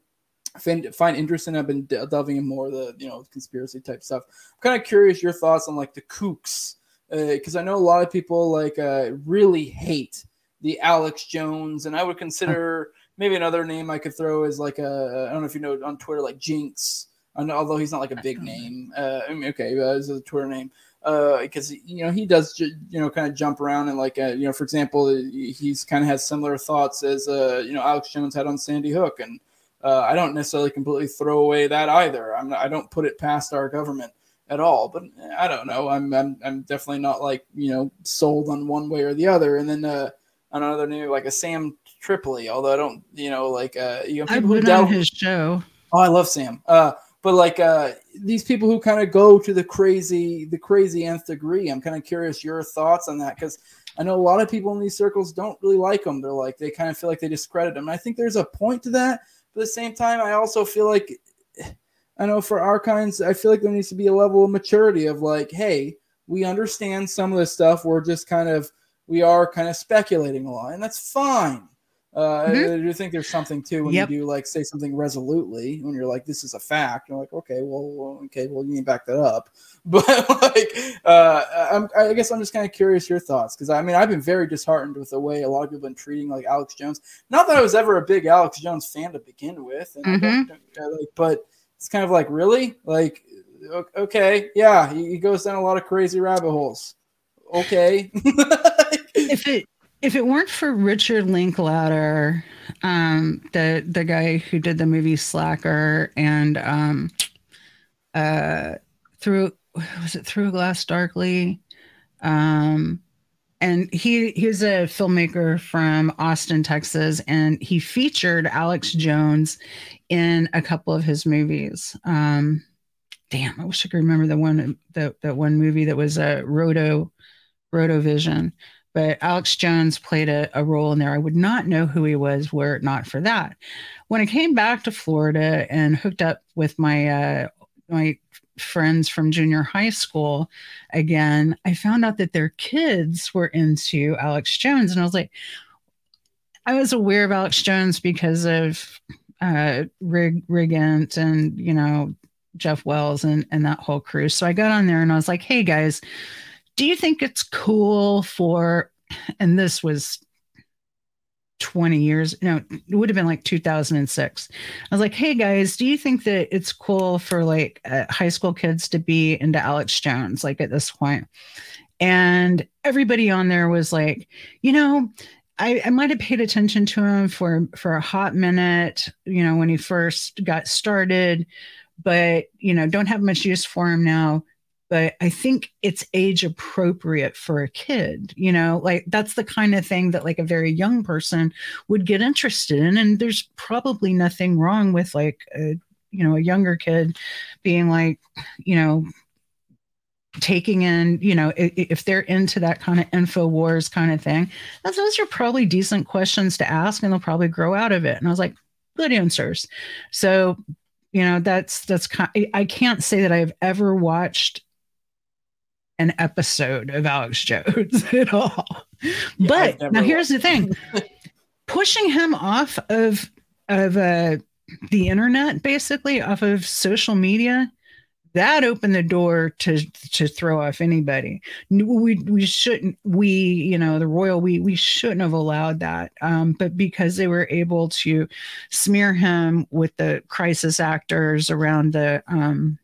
find find interesting. I've been delving in more of the you know conspiracy type stuff. I'm kind of curious your thoughts on like the kooks because uh, I know a lot of people like uh, really hate the Alex Jones, and I would consider maybe another name I could throw is like a I don't know if you know on Twitter like Jinx. although he's not like a big name. Uh, I mean, okay, uh, it's a Twitter name because uh, you know he does you know kind of jump around and like uh, you know for example he's kind of has similar thoughts as uh, you know Alex Jones had on Sandy Hook, and uh, I don't necessarily completely throw away that either. I'm not, I don't put it past our government at all. But I don't know. I'm I'm, I'm definitely not like you know sold on one way or the other. And then uh, another new like a Sam Tripoli, although I don't you know like uh, you know people I've been on his show. Oh, I love Sam. Uh, but like uh, these people who kind of go to the crazy the crazy nth degree. I'm kind of curious your thoughts on that because. I know a lot of people in these circles don't really like them. They're like they kind of feel like they discredit them. And I think there's a point to that. But at the same time, I also feel like I know for our kinds, I feel like there needs to be a level of maturity of like, hey, we understand some of this stuff. We're just kind of, we are kind of speculating a lot, and that's fine. Uh, mm-hmm. I do think there's something too when yep. you do like say something resolutely when you're like this is a fact. You're like okay, well, okay, well you need to back that up. But like, uh, I'm, I guess I'm just kind of curious your thoughts because I mean I've been very disheartened with the way a lot of people have been treating like Alex Jones. Not that I was ever a big Alex Jones fan to begin with, and mm-hmm. like, but it's kind of like really like okay, yeah, he, goes down a lot of crazy rabbit holes. Okay. if it if it weren't for Richard Linklater, um, the the guy who did the movie Slacker and um, uh, through was it through glass darkly, um, and he he's a filmmaker from Austin, Texas, and he featured Alex Jones in a couple of his movies. Um, damn, I wish I could remember the one that that one movie that was a uh, Roto Rotovision but Alex Jones played a, a, role in there. I would not know who he was were it not for that. When I came back to Florida and hooked up with my uh, my friends from junior high school again, I found out that their kids were into Alex Jones, and I was like, I was aware of Alex Jones because of uh, Rig Rigant and you know Jeff Wells and and that whole crew. So I got on there and I was like, hey guys do you think it's cool for, and this was 20 years, no, it would have been like 2006. I was like, hey guys, do you think that it's cool for like uh, high school kids to be into Alex Jones, like at this point? And everybody on there was like, you know, I, I might have paid attention to him for for a hot minute, you know, when he first got started, but you know, don't have much use for him now but I think it's age appropriate for a kid. You know, like that's the kind of thing that like a very young person would get interested in. And there's probably nothing wrong with like a, you know, a younger kid being like, you know, taking in, you know, if they're into that kind of info wars kind of thing, those are probably decent questions to ask and they'll probably grow out of it. And I was like, good answers. So, you know, that's, that's, kind I can't say that I've ever watched an episode of Alex Jones at all. Yeah, but now here's the thing. pushing him off of of uh, the internet basically off of social media that opened the door to to throw off anybody. We we shouldn't we you know the royal we we shouldn't have allowed that um, but because they were able to smear him with the crisis actors around the um,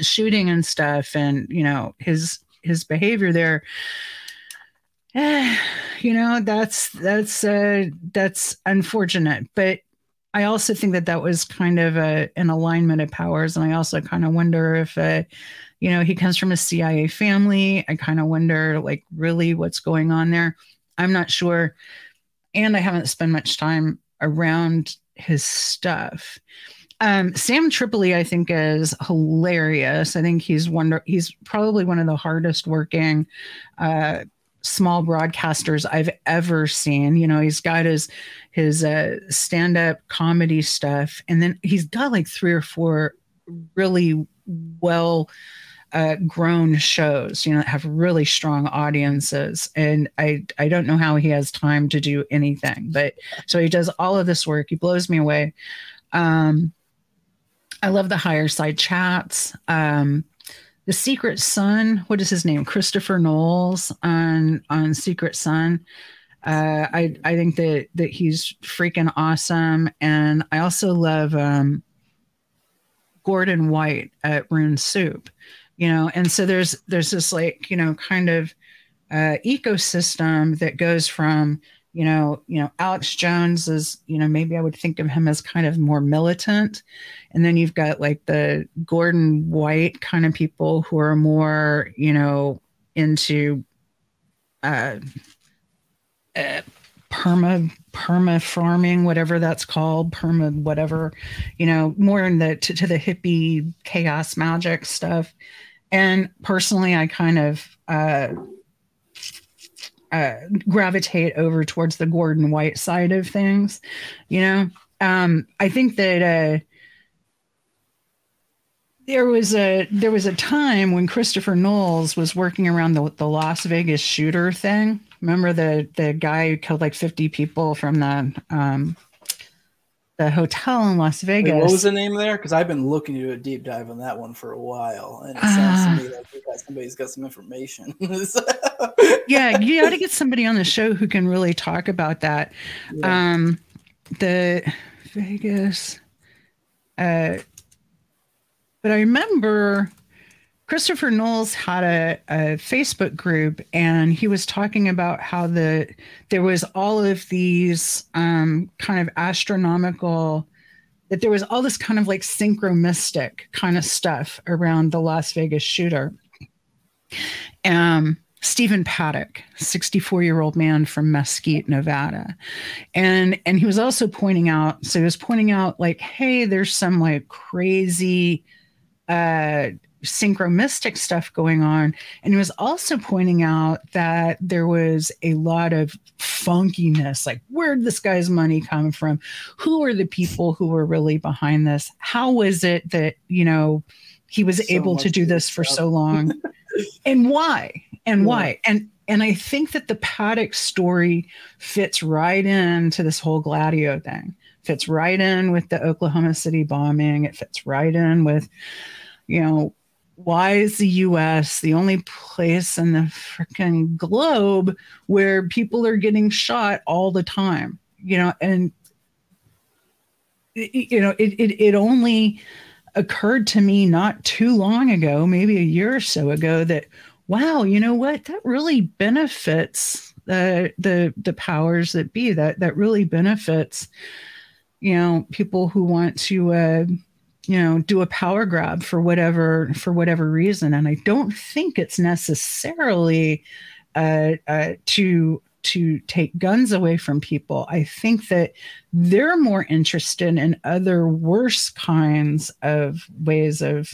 shooting and stuff and you know his his behavior there eh, you know that's that's uh that's unfortunate. But i also think that that was kind of a, an alignment of powers. And i also kind of wonder if uh you know he comes from a cia family. I kind of wonder like really what's going on there. I'm not sure. And i haven't spent much time around his stuff um, Sam Tripoli, I think, is hilarious. I think he's wonder he's probably one of the hardest working uh, small broadcasters I've ever seen. You know, he's got his his uh, stand up comedy stuff, and then he's got like three or four really well uh, grown shows. You know, have really strong audiences, and I I don't know how he has time to do anything, but so he does all of this work. He blows me away. Um, I love the higher side chats. Um, the Secret Sun, what is his name? Christopher Knowles on on Secret Sun. Uh, I I think that that he's freaking awesome, and I also love um, Gordon White at Rune Soup. You know, and so there's there's this like you know kind of uh, ecosystem that goes from you know, you know, Alex Jones is, you know, maybe I would think of him as kind of more militant. And then you've got like the Gordon White kind of people who are more, you know, into uh, uh perma perma farming, whatever that's called, perma whatever, you know, more in the to, to the hippie chaos magic stuff. And personally, I kind of uh uh, gravitate over towards the Gordon White side of things. You know, um, I think that uh, there was a there was a time when Christopher Knowles was working around the the Las Vegas shooter thing, remember the the guy who killed like 50 people from the um, the hotel in Las Vegas. Wait, what was the name there? Because I've been looking to do a deep dive on that one for a while, and it sounds uh, to me like got, somebody's got some information. yeah, you got to get somebody on the show who can really talk about that. Yeah. Um, the Vegas, uh, but I remember Christopher Knowles had a, a, Facebook group and he was talking about how the there was all of these um, kind of astronomical that there was all this kind of like synchromystic kind of stuff around the Las Vegas shooter. Um, Stephen Paddock, 64 year old man from Mesquite, Nevada. And and he was also pointing out, so he was pointing out like, hey, there's some like crazy uh synchromystic stuff going on. And he was also pointing out that there was a lot of funkiness like, where'd this guy's money come from? Who are the people who were really behind this? How was it that, you know, he was so able to do this for so long? and why? And yeah. why? And and I think that the Paddock story fits right into this whole Gladio thing. Fits right in with the Oklahoma City bombing. It fits right in with, you know, why is the US the only place in the freaking globe where people are getting shot all the time? You know, and you know, it, it, it only occurred to me not too long ago, maybe a year or so ago, that wow, you know what? That really benefits the the the powers that be. That that really benefits, you know, people who want to uh you know do a power grab for whatever for whatever reason. And i don't think it's necessarily uh, uh, to to take guns away from people. I think that they're more interested in other worse kinds of ways of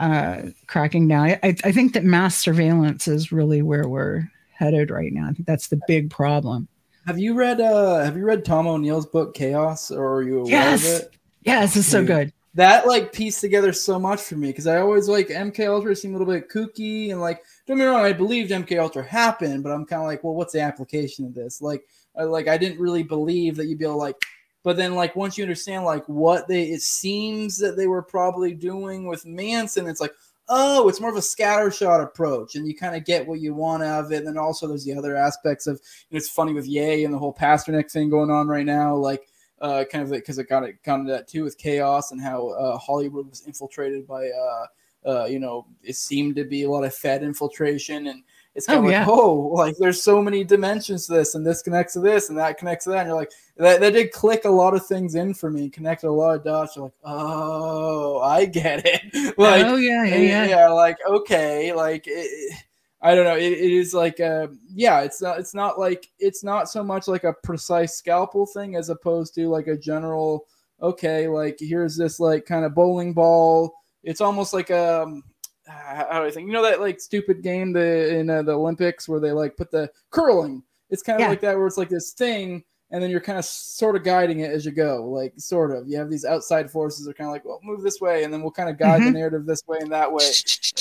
uh, cracking down. I, I think that mass surveillance is really where we're headed right now. I think that's the big problem. Have you read uh have you read tom o'neill's book chaos or are you aware yes. of it? Yes it's so good that like pieced together so much for me because I always like MK Ultra seemed a little bit kooky and like don't get me wrong, I believed MK Ultra happened, but I'm kind of like, well, what's the application of this? Like, I, like I didn't really believe that you'd be able to, like, but then like once you understand like what they it seems that they were probably doing with Manson, it's like, oh, it's more of a scattershot approach, and you kind of get what you want out of it. And then also there's the other aspects of you know, it's funny with Yay and the whole Pasternak thing going on right now, like uh, kind of because it got it kind of that too with chaos and how uh, Hollywood was infiltrated by uh, uh, you know it seemed to be a lot of Fed infiltration and it's kind oh, of like yeah. oh like there's so many dimensions to this and this connects to this and that connects to that. And you're like that, that did click a lot of things in for me connected a lot of dots. You're like oh I get it. Like oh yeah yeah yeah, yeah like okay like it, I don't know. It, it is like a yeah. It's not. It's not like it's not so much like a precise scalpel thing as opposed to like a general. Okay, like here's this like kind of bowling ball. It's almost like a um, how do I think? You know that like stupid game the in uh, the Olympics where they like put the curling. It's kind of yeah. like that where it's like this thing and then you're kind of sort of guiding it as you go, like sort of. You have these outside forces that are kind of like, well, move this way, and then we'll kind of guide mm-hmm. the narrative this way and that way.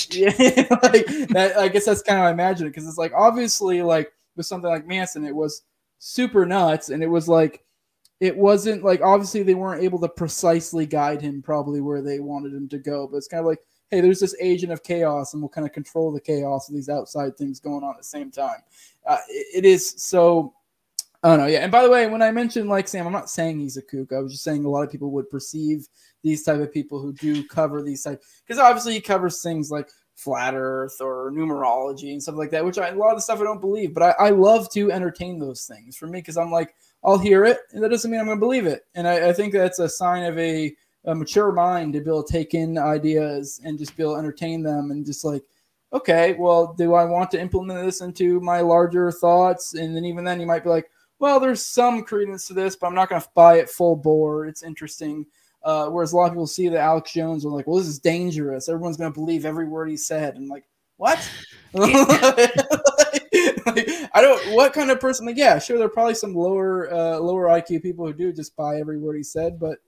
yeah, like that. I guess that's kind of how I imagine it because it's like obviously like with something like Manson, it was super nuts, and it was like it wasn't like obviously they weren't able to precisely guide him probably where they wanted him to go, but it's kind of like hey, there's this agent of chaos, and we'll kind of control the chaos of these outside things going on at the same time. Uh, it, it is so Oh no, yeah. And by the way, when I mentioned like Sam, I'm not saying he's a kook. I was just saying a lot of people would perceive these type of people who do cover these type because obviously he covers things like flat Earth or numerology and stuff like that, which I, a lot of the stuff I don't believe, but I, I love to entertain those things for me because I'm like I'll hear it, and that doesn't mean I'm going to believe it. And I, I, think that's a sign of a, a mature mind to be able to take in ideas and just be able to entertain them and just like okay, well, do I want to implement this into my larger thoughts? And then even then, you might be like, well, there's some credence to this, but I'm not going to buy it full bore. It's interesting. Uh, whereas a lot of people see that Alex Jones are like, well, this is dangerous. Everyone's going to believe every word he said. And like, what? like, I don't. What kind of person? Like, yeah, sure, there are probably some lower uh, lower IQ people who do just buy every word he said, but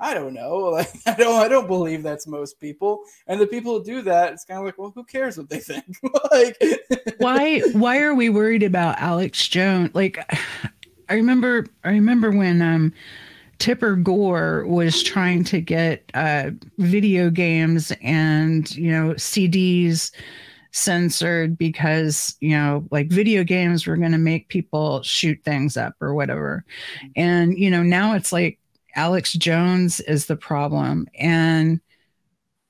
I don't know. Like I don't I don't believe that's most people. And the people who do that, it's kind of like, well, who cares what they think? like why why are we worried about Alex Jones? Like I remember I remember when um Tipper Gore was trying to get uh, video games and you know CDs censored because you know like video games were going to make people shoot things up or whatever. And you know now it's like alex jones is the problem. And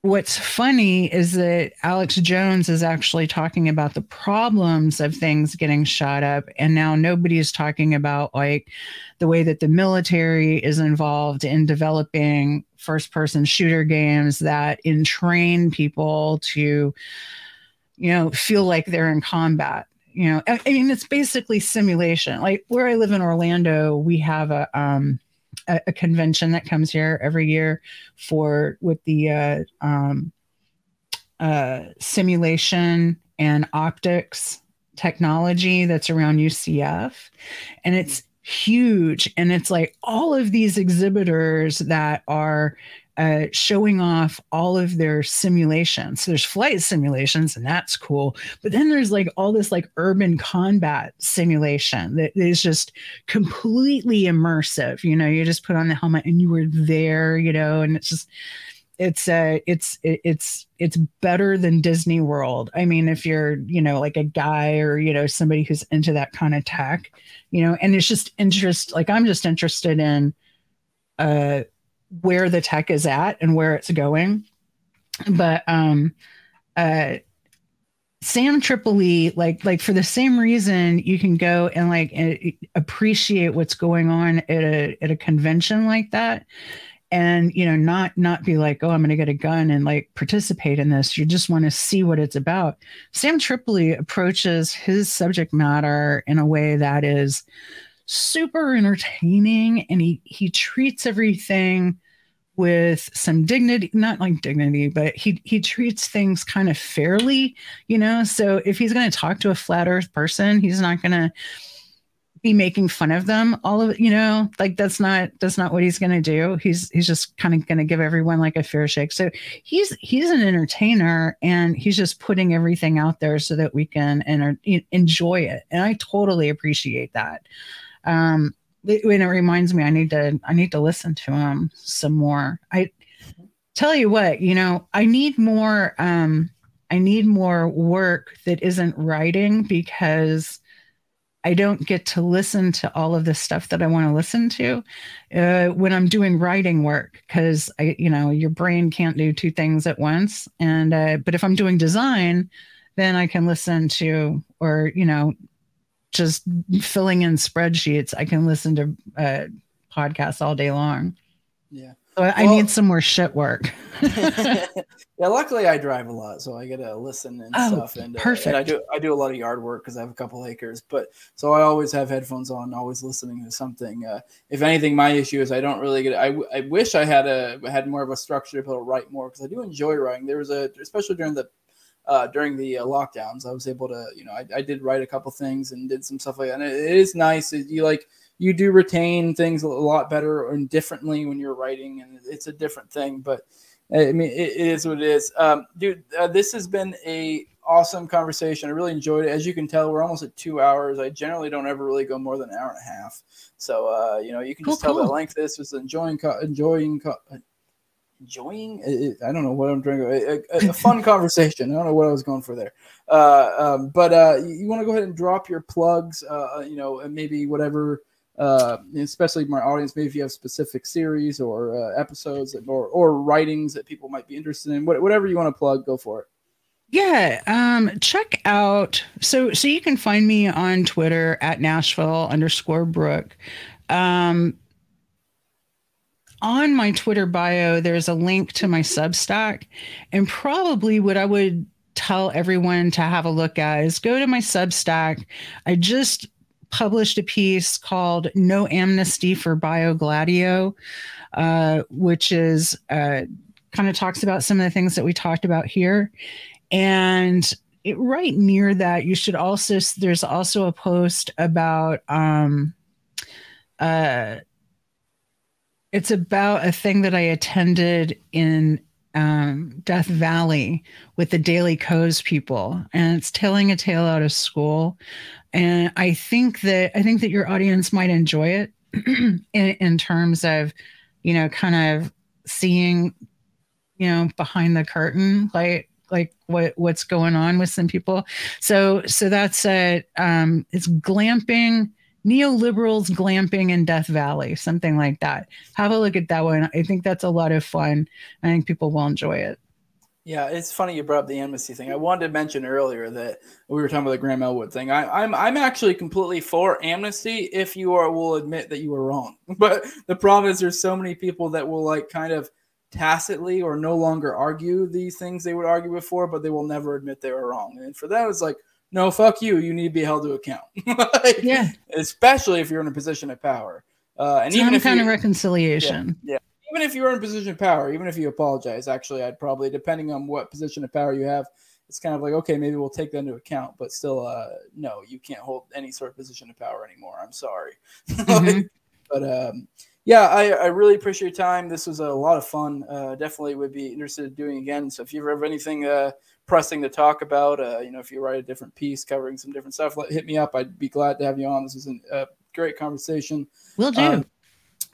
what's funny is that alex jones is actually talking about the problems of things getting shot up and now nobody is talking about like the way that the military is involved in developing first person shooter games that entrain people to you know, feel like they're in combat. You know, I, I mean, it's basically simulation. Like where I live in Orlando, we have a um, a, a convention that comes here every year for with the uh, um, uh, simulation and optics technology that's around UCF, and it's huge. And it's like all of these exhibitors that are uh, showing off all of their simulations. So there's flight simulations, and that's cool. But then there's like all this like urban combat simulation that is just completely immersive. You know, you just put on the helmet and you were there. You know, and it's just it's uh it's it's it's better than Disney World. I mean, if you're you know like a guy or you know somebody who's into that kind of tech, you know, and it's just interest. Like I'm just interested in uh where the tech is at and where it's going. But um uh Sam Tripoli, like like for the same reason, you can go and like appreciate what's going on at a at a convention like that, and you know not not be like, oh, I'm going to get a gun and like participate in this. You just want to see what it's about. Sam Tripoli approaches his subject matter in a way that is super entertaining and he he treats everything with some dignity not like dignity but he he treats things kind of fairly you know? So if he's going to talk to a flat earth person he's not going to be making fun of them all of you know? Like that's not that's not what he's going to do. He's he's just kind of going to give everyone like a fair shake. So he's he's an entertainer and he's just putting everything out there so that we can enter, enjoy it. And i totally appreciate that um, when it reminds me, I need to I need to listen to him some more. I tell you what, you know, I need more. Um, I need more work that isn't writing because I don't get to listen to all of the stuff that I want to listen to uh, when I'm doing writing work because I, you know, your brain can't do two things at once. And uh, but if I'm doing design, then I can listen to or you know just filling in spreadsheets. I can listen to uh, podcasts all day long. Yeah. So I, well, need some more shit work. yeah, luckily I drive a lot, so I get to listen and oh, stuff. And, uh, perfect. And I do I do a lot of yard work because I have a couple acres. But so I always have headphones on, always listening to something. Uh, if anything, my issue is I don't really get. I, I wish I had a had more of a structure to be able to write more because I do enjoy writing. There was a especially during the uh, during the uh, lockdowns. I was able to, you know, I, I, did write a couple things and did some stuff like that. And it, it is nice. It, you like you do retain things a lot better and differently when you're writing, and it's a different thing. But I mean, it, it is what it is, um, dude. Uh, this has been a awesome conversation. I really enjoyed it. As you can tell, we're almost at two hours. I generally don't ever really go more than an hour and a half. So, uh, you know, you can cool, just tell cool. the length this was enjoying, enjoying, enjoying. I don't know what I'm trying to. A, a fun conversation. I don't know what I was going for there. Uh, um, but uh, you want to go ahead and drop your plugs. Uh, uh, you know, and maybe whatever. Uh, especially my audience, maybe if you have specific series or uh, episodes or or writings that people might be interested in, what, whatever you want to plug, go for it. Yeah, um, check out so so you can find me on Twitter at Nashville underscore Brooke. Um, on my Twitter bio, there's a link to my Substack. And probably what I would tell everyone to have a look at is go to my Substack. I just published a piece called No Amnesty for BioGladio, uh, which is uh, kind of talks about some of the things that we talked about here. And it, right near that, you should also, there's also a post about, um, uh, it's about a thing that I attended in um, Death Valley with the Daily Kos people, and it's telling a tale out of school. And I think that I think that your audience might enjoy it in, in terms of, you know, kind of seeing, you know, behind the curtain, like like what what's going on with some people. So so that's a um, it's glamping neoliberals glamping in Death Valley, something like that. Have a look at that one. I think that's a lot of fun. I think people will enjoy it. Yeah, it's funny you brought up the amnesty thing. I wanted to mention earlier that we were talking about the Graham Elwood thing. I, am I'm, I'm actually completely for amnesty if you are will admit that you were wrong. But the problem is there's so many people that will like kind of tacitly or no longer argue these things they would argue before, but they will never admit they were wrong. And for that, it's like no, fuck you. You need to be held to account. like, yeah. Especially if you're in a position of power. Uh, and Some even if kind of reconciliation. Yeah, yeah. Even if you're in a position of power, even if you apologize, actually, I'd probably, depending on what position of power you have, it's kind of like, okay, maybe we'll take that into account, but still, uh, no, you can't hold any sort of position of power anymore. I'm sorry. Mm-hmm. but um, yeah, I, I really appreciate your time. This was a lot of fun. Uh, definitely would be interested in doing again. So if you ever have anything uh, pressing to talk about. Uh, you know, if you write a different piece covering some different stuff, let, hit me up. I'd be glad to have you on. This is a great conversation. Will do. Um,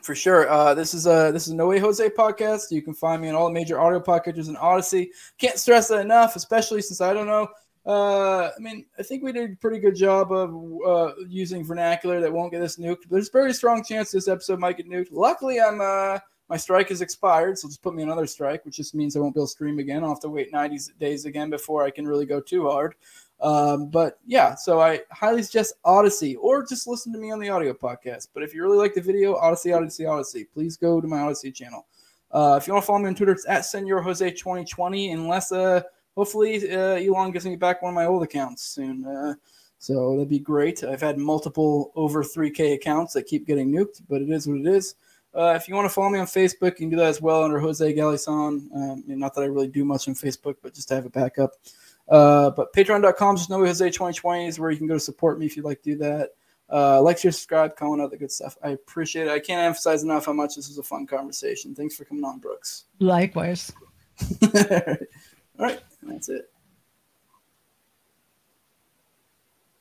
for sure. Uh, this is a this is No Way Jose podcast. You can find me on all the major audio podcatchers and Odysee. Can't stress that enough, especially since I don't know. Uh, I mean, I think we did a pretty good job of uh, using vernacular that won't get us nuked. There's a very strong chance this episode might get nuked. Luckily, I'm uh, my strike is expired, so just put me another strike, which just means I won't be able to stream again. I'll have to wait 90 days again before I can really go too hard. Um, but yeah, so I highly suggest Odysee or just listen to me on the audio podcast. But if you really like the video, Odysee, Odysee, Odysee, please go to my Odysee channel. Uh, if you want to follow me on Twitter, it's at Senor Jose 2020. Unless uh, hopefully uh, Elon gives me back one of my old accounts soon. Uh, so that'd be great. I've had multiple over 3K accounts that keep getting nuked, but it is what it is. Uh, if you want to follow me on Facebook, you can do that as well under Jose Galison. Um, not that I really do much on Facebook, but just to have a backup. Uh, but patreon.com, just know Jose 2020 is where you can go to support me if you'd like to do that. Uh, like, share, subscribe, comment, all the good stuff. I appreciate it. I can't emphasize enough how much this was a fun conversation. Thanks for coming on, Brooks. Likewise. All right. That's it.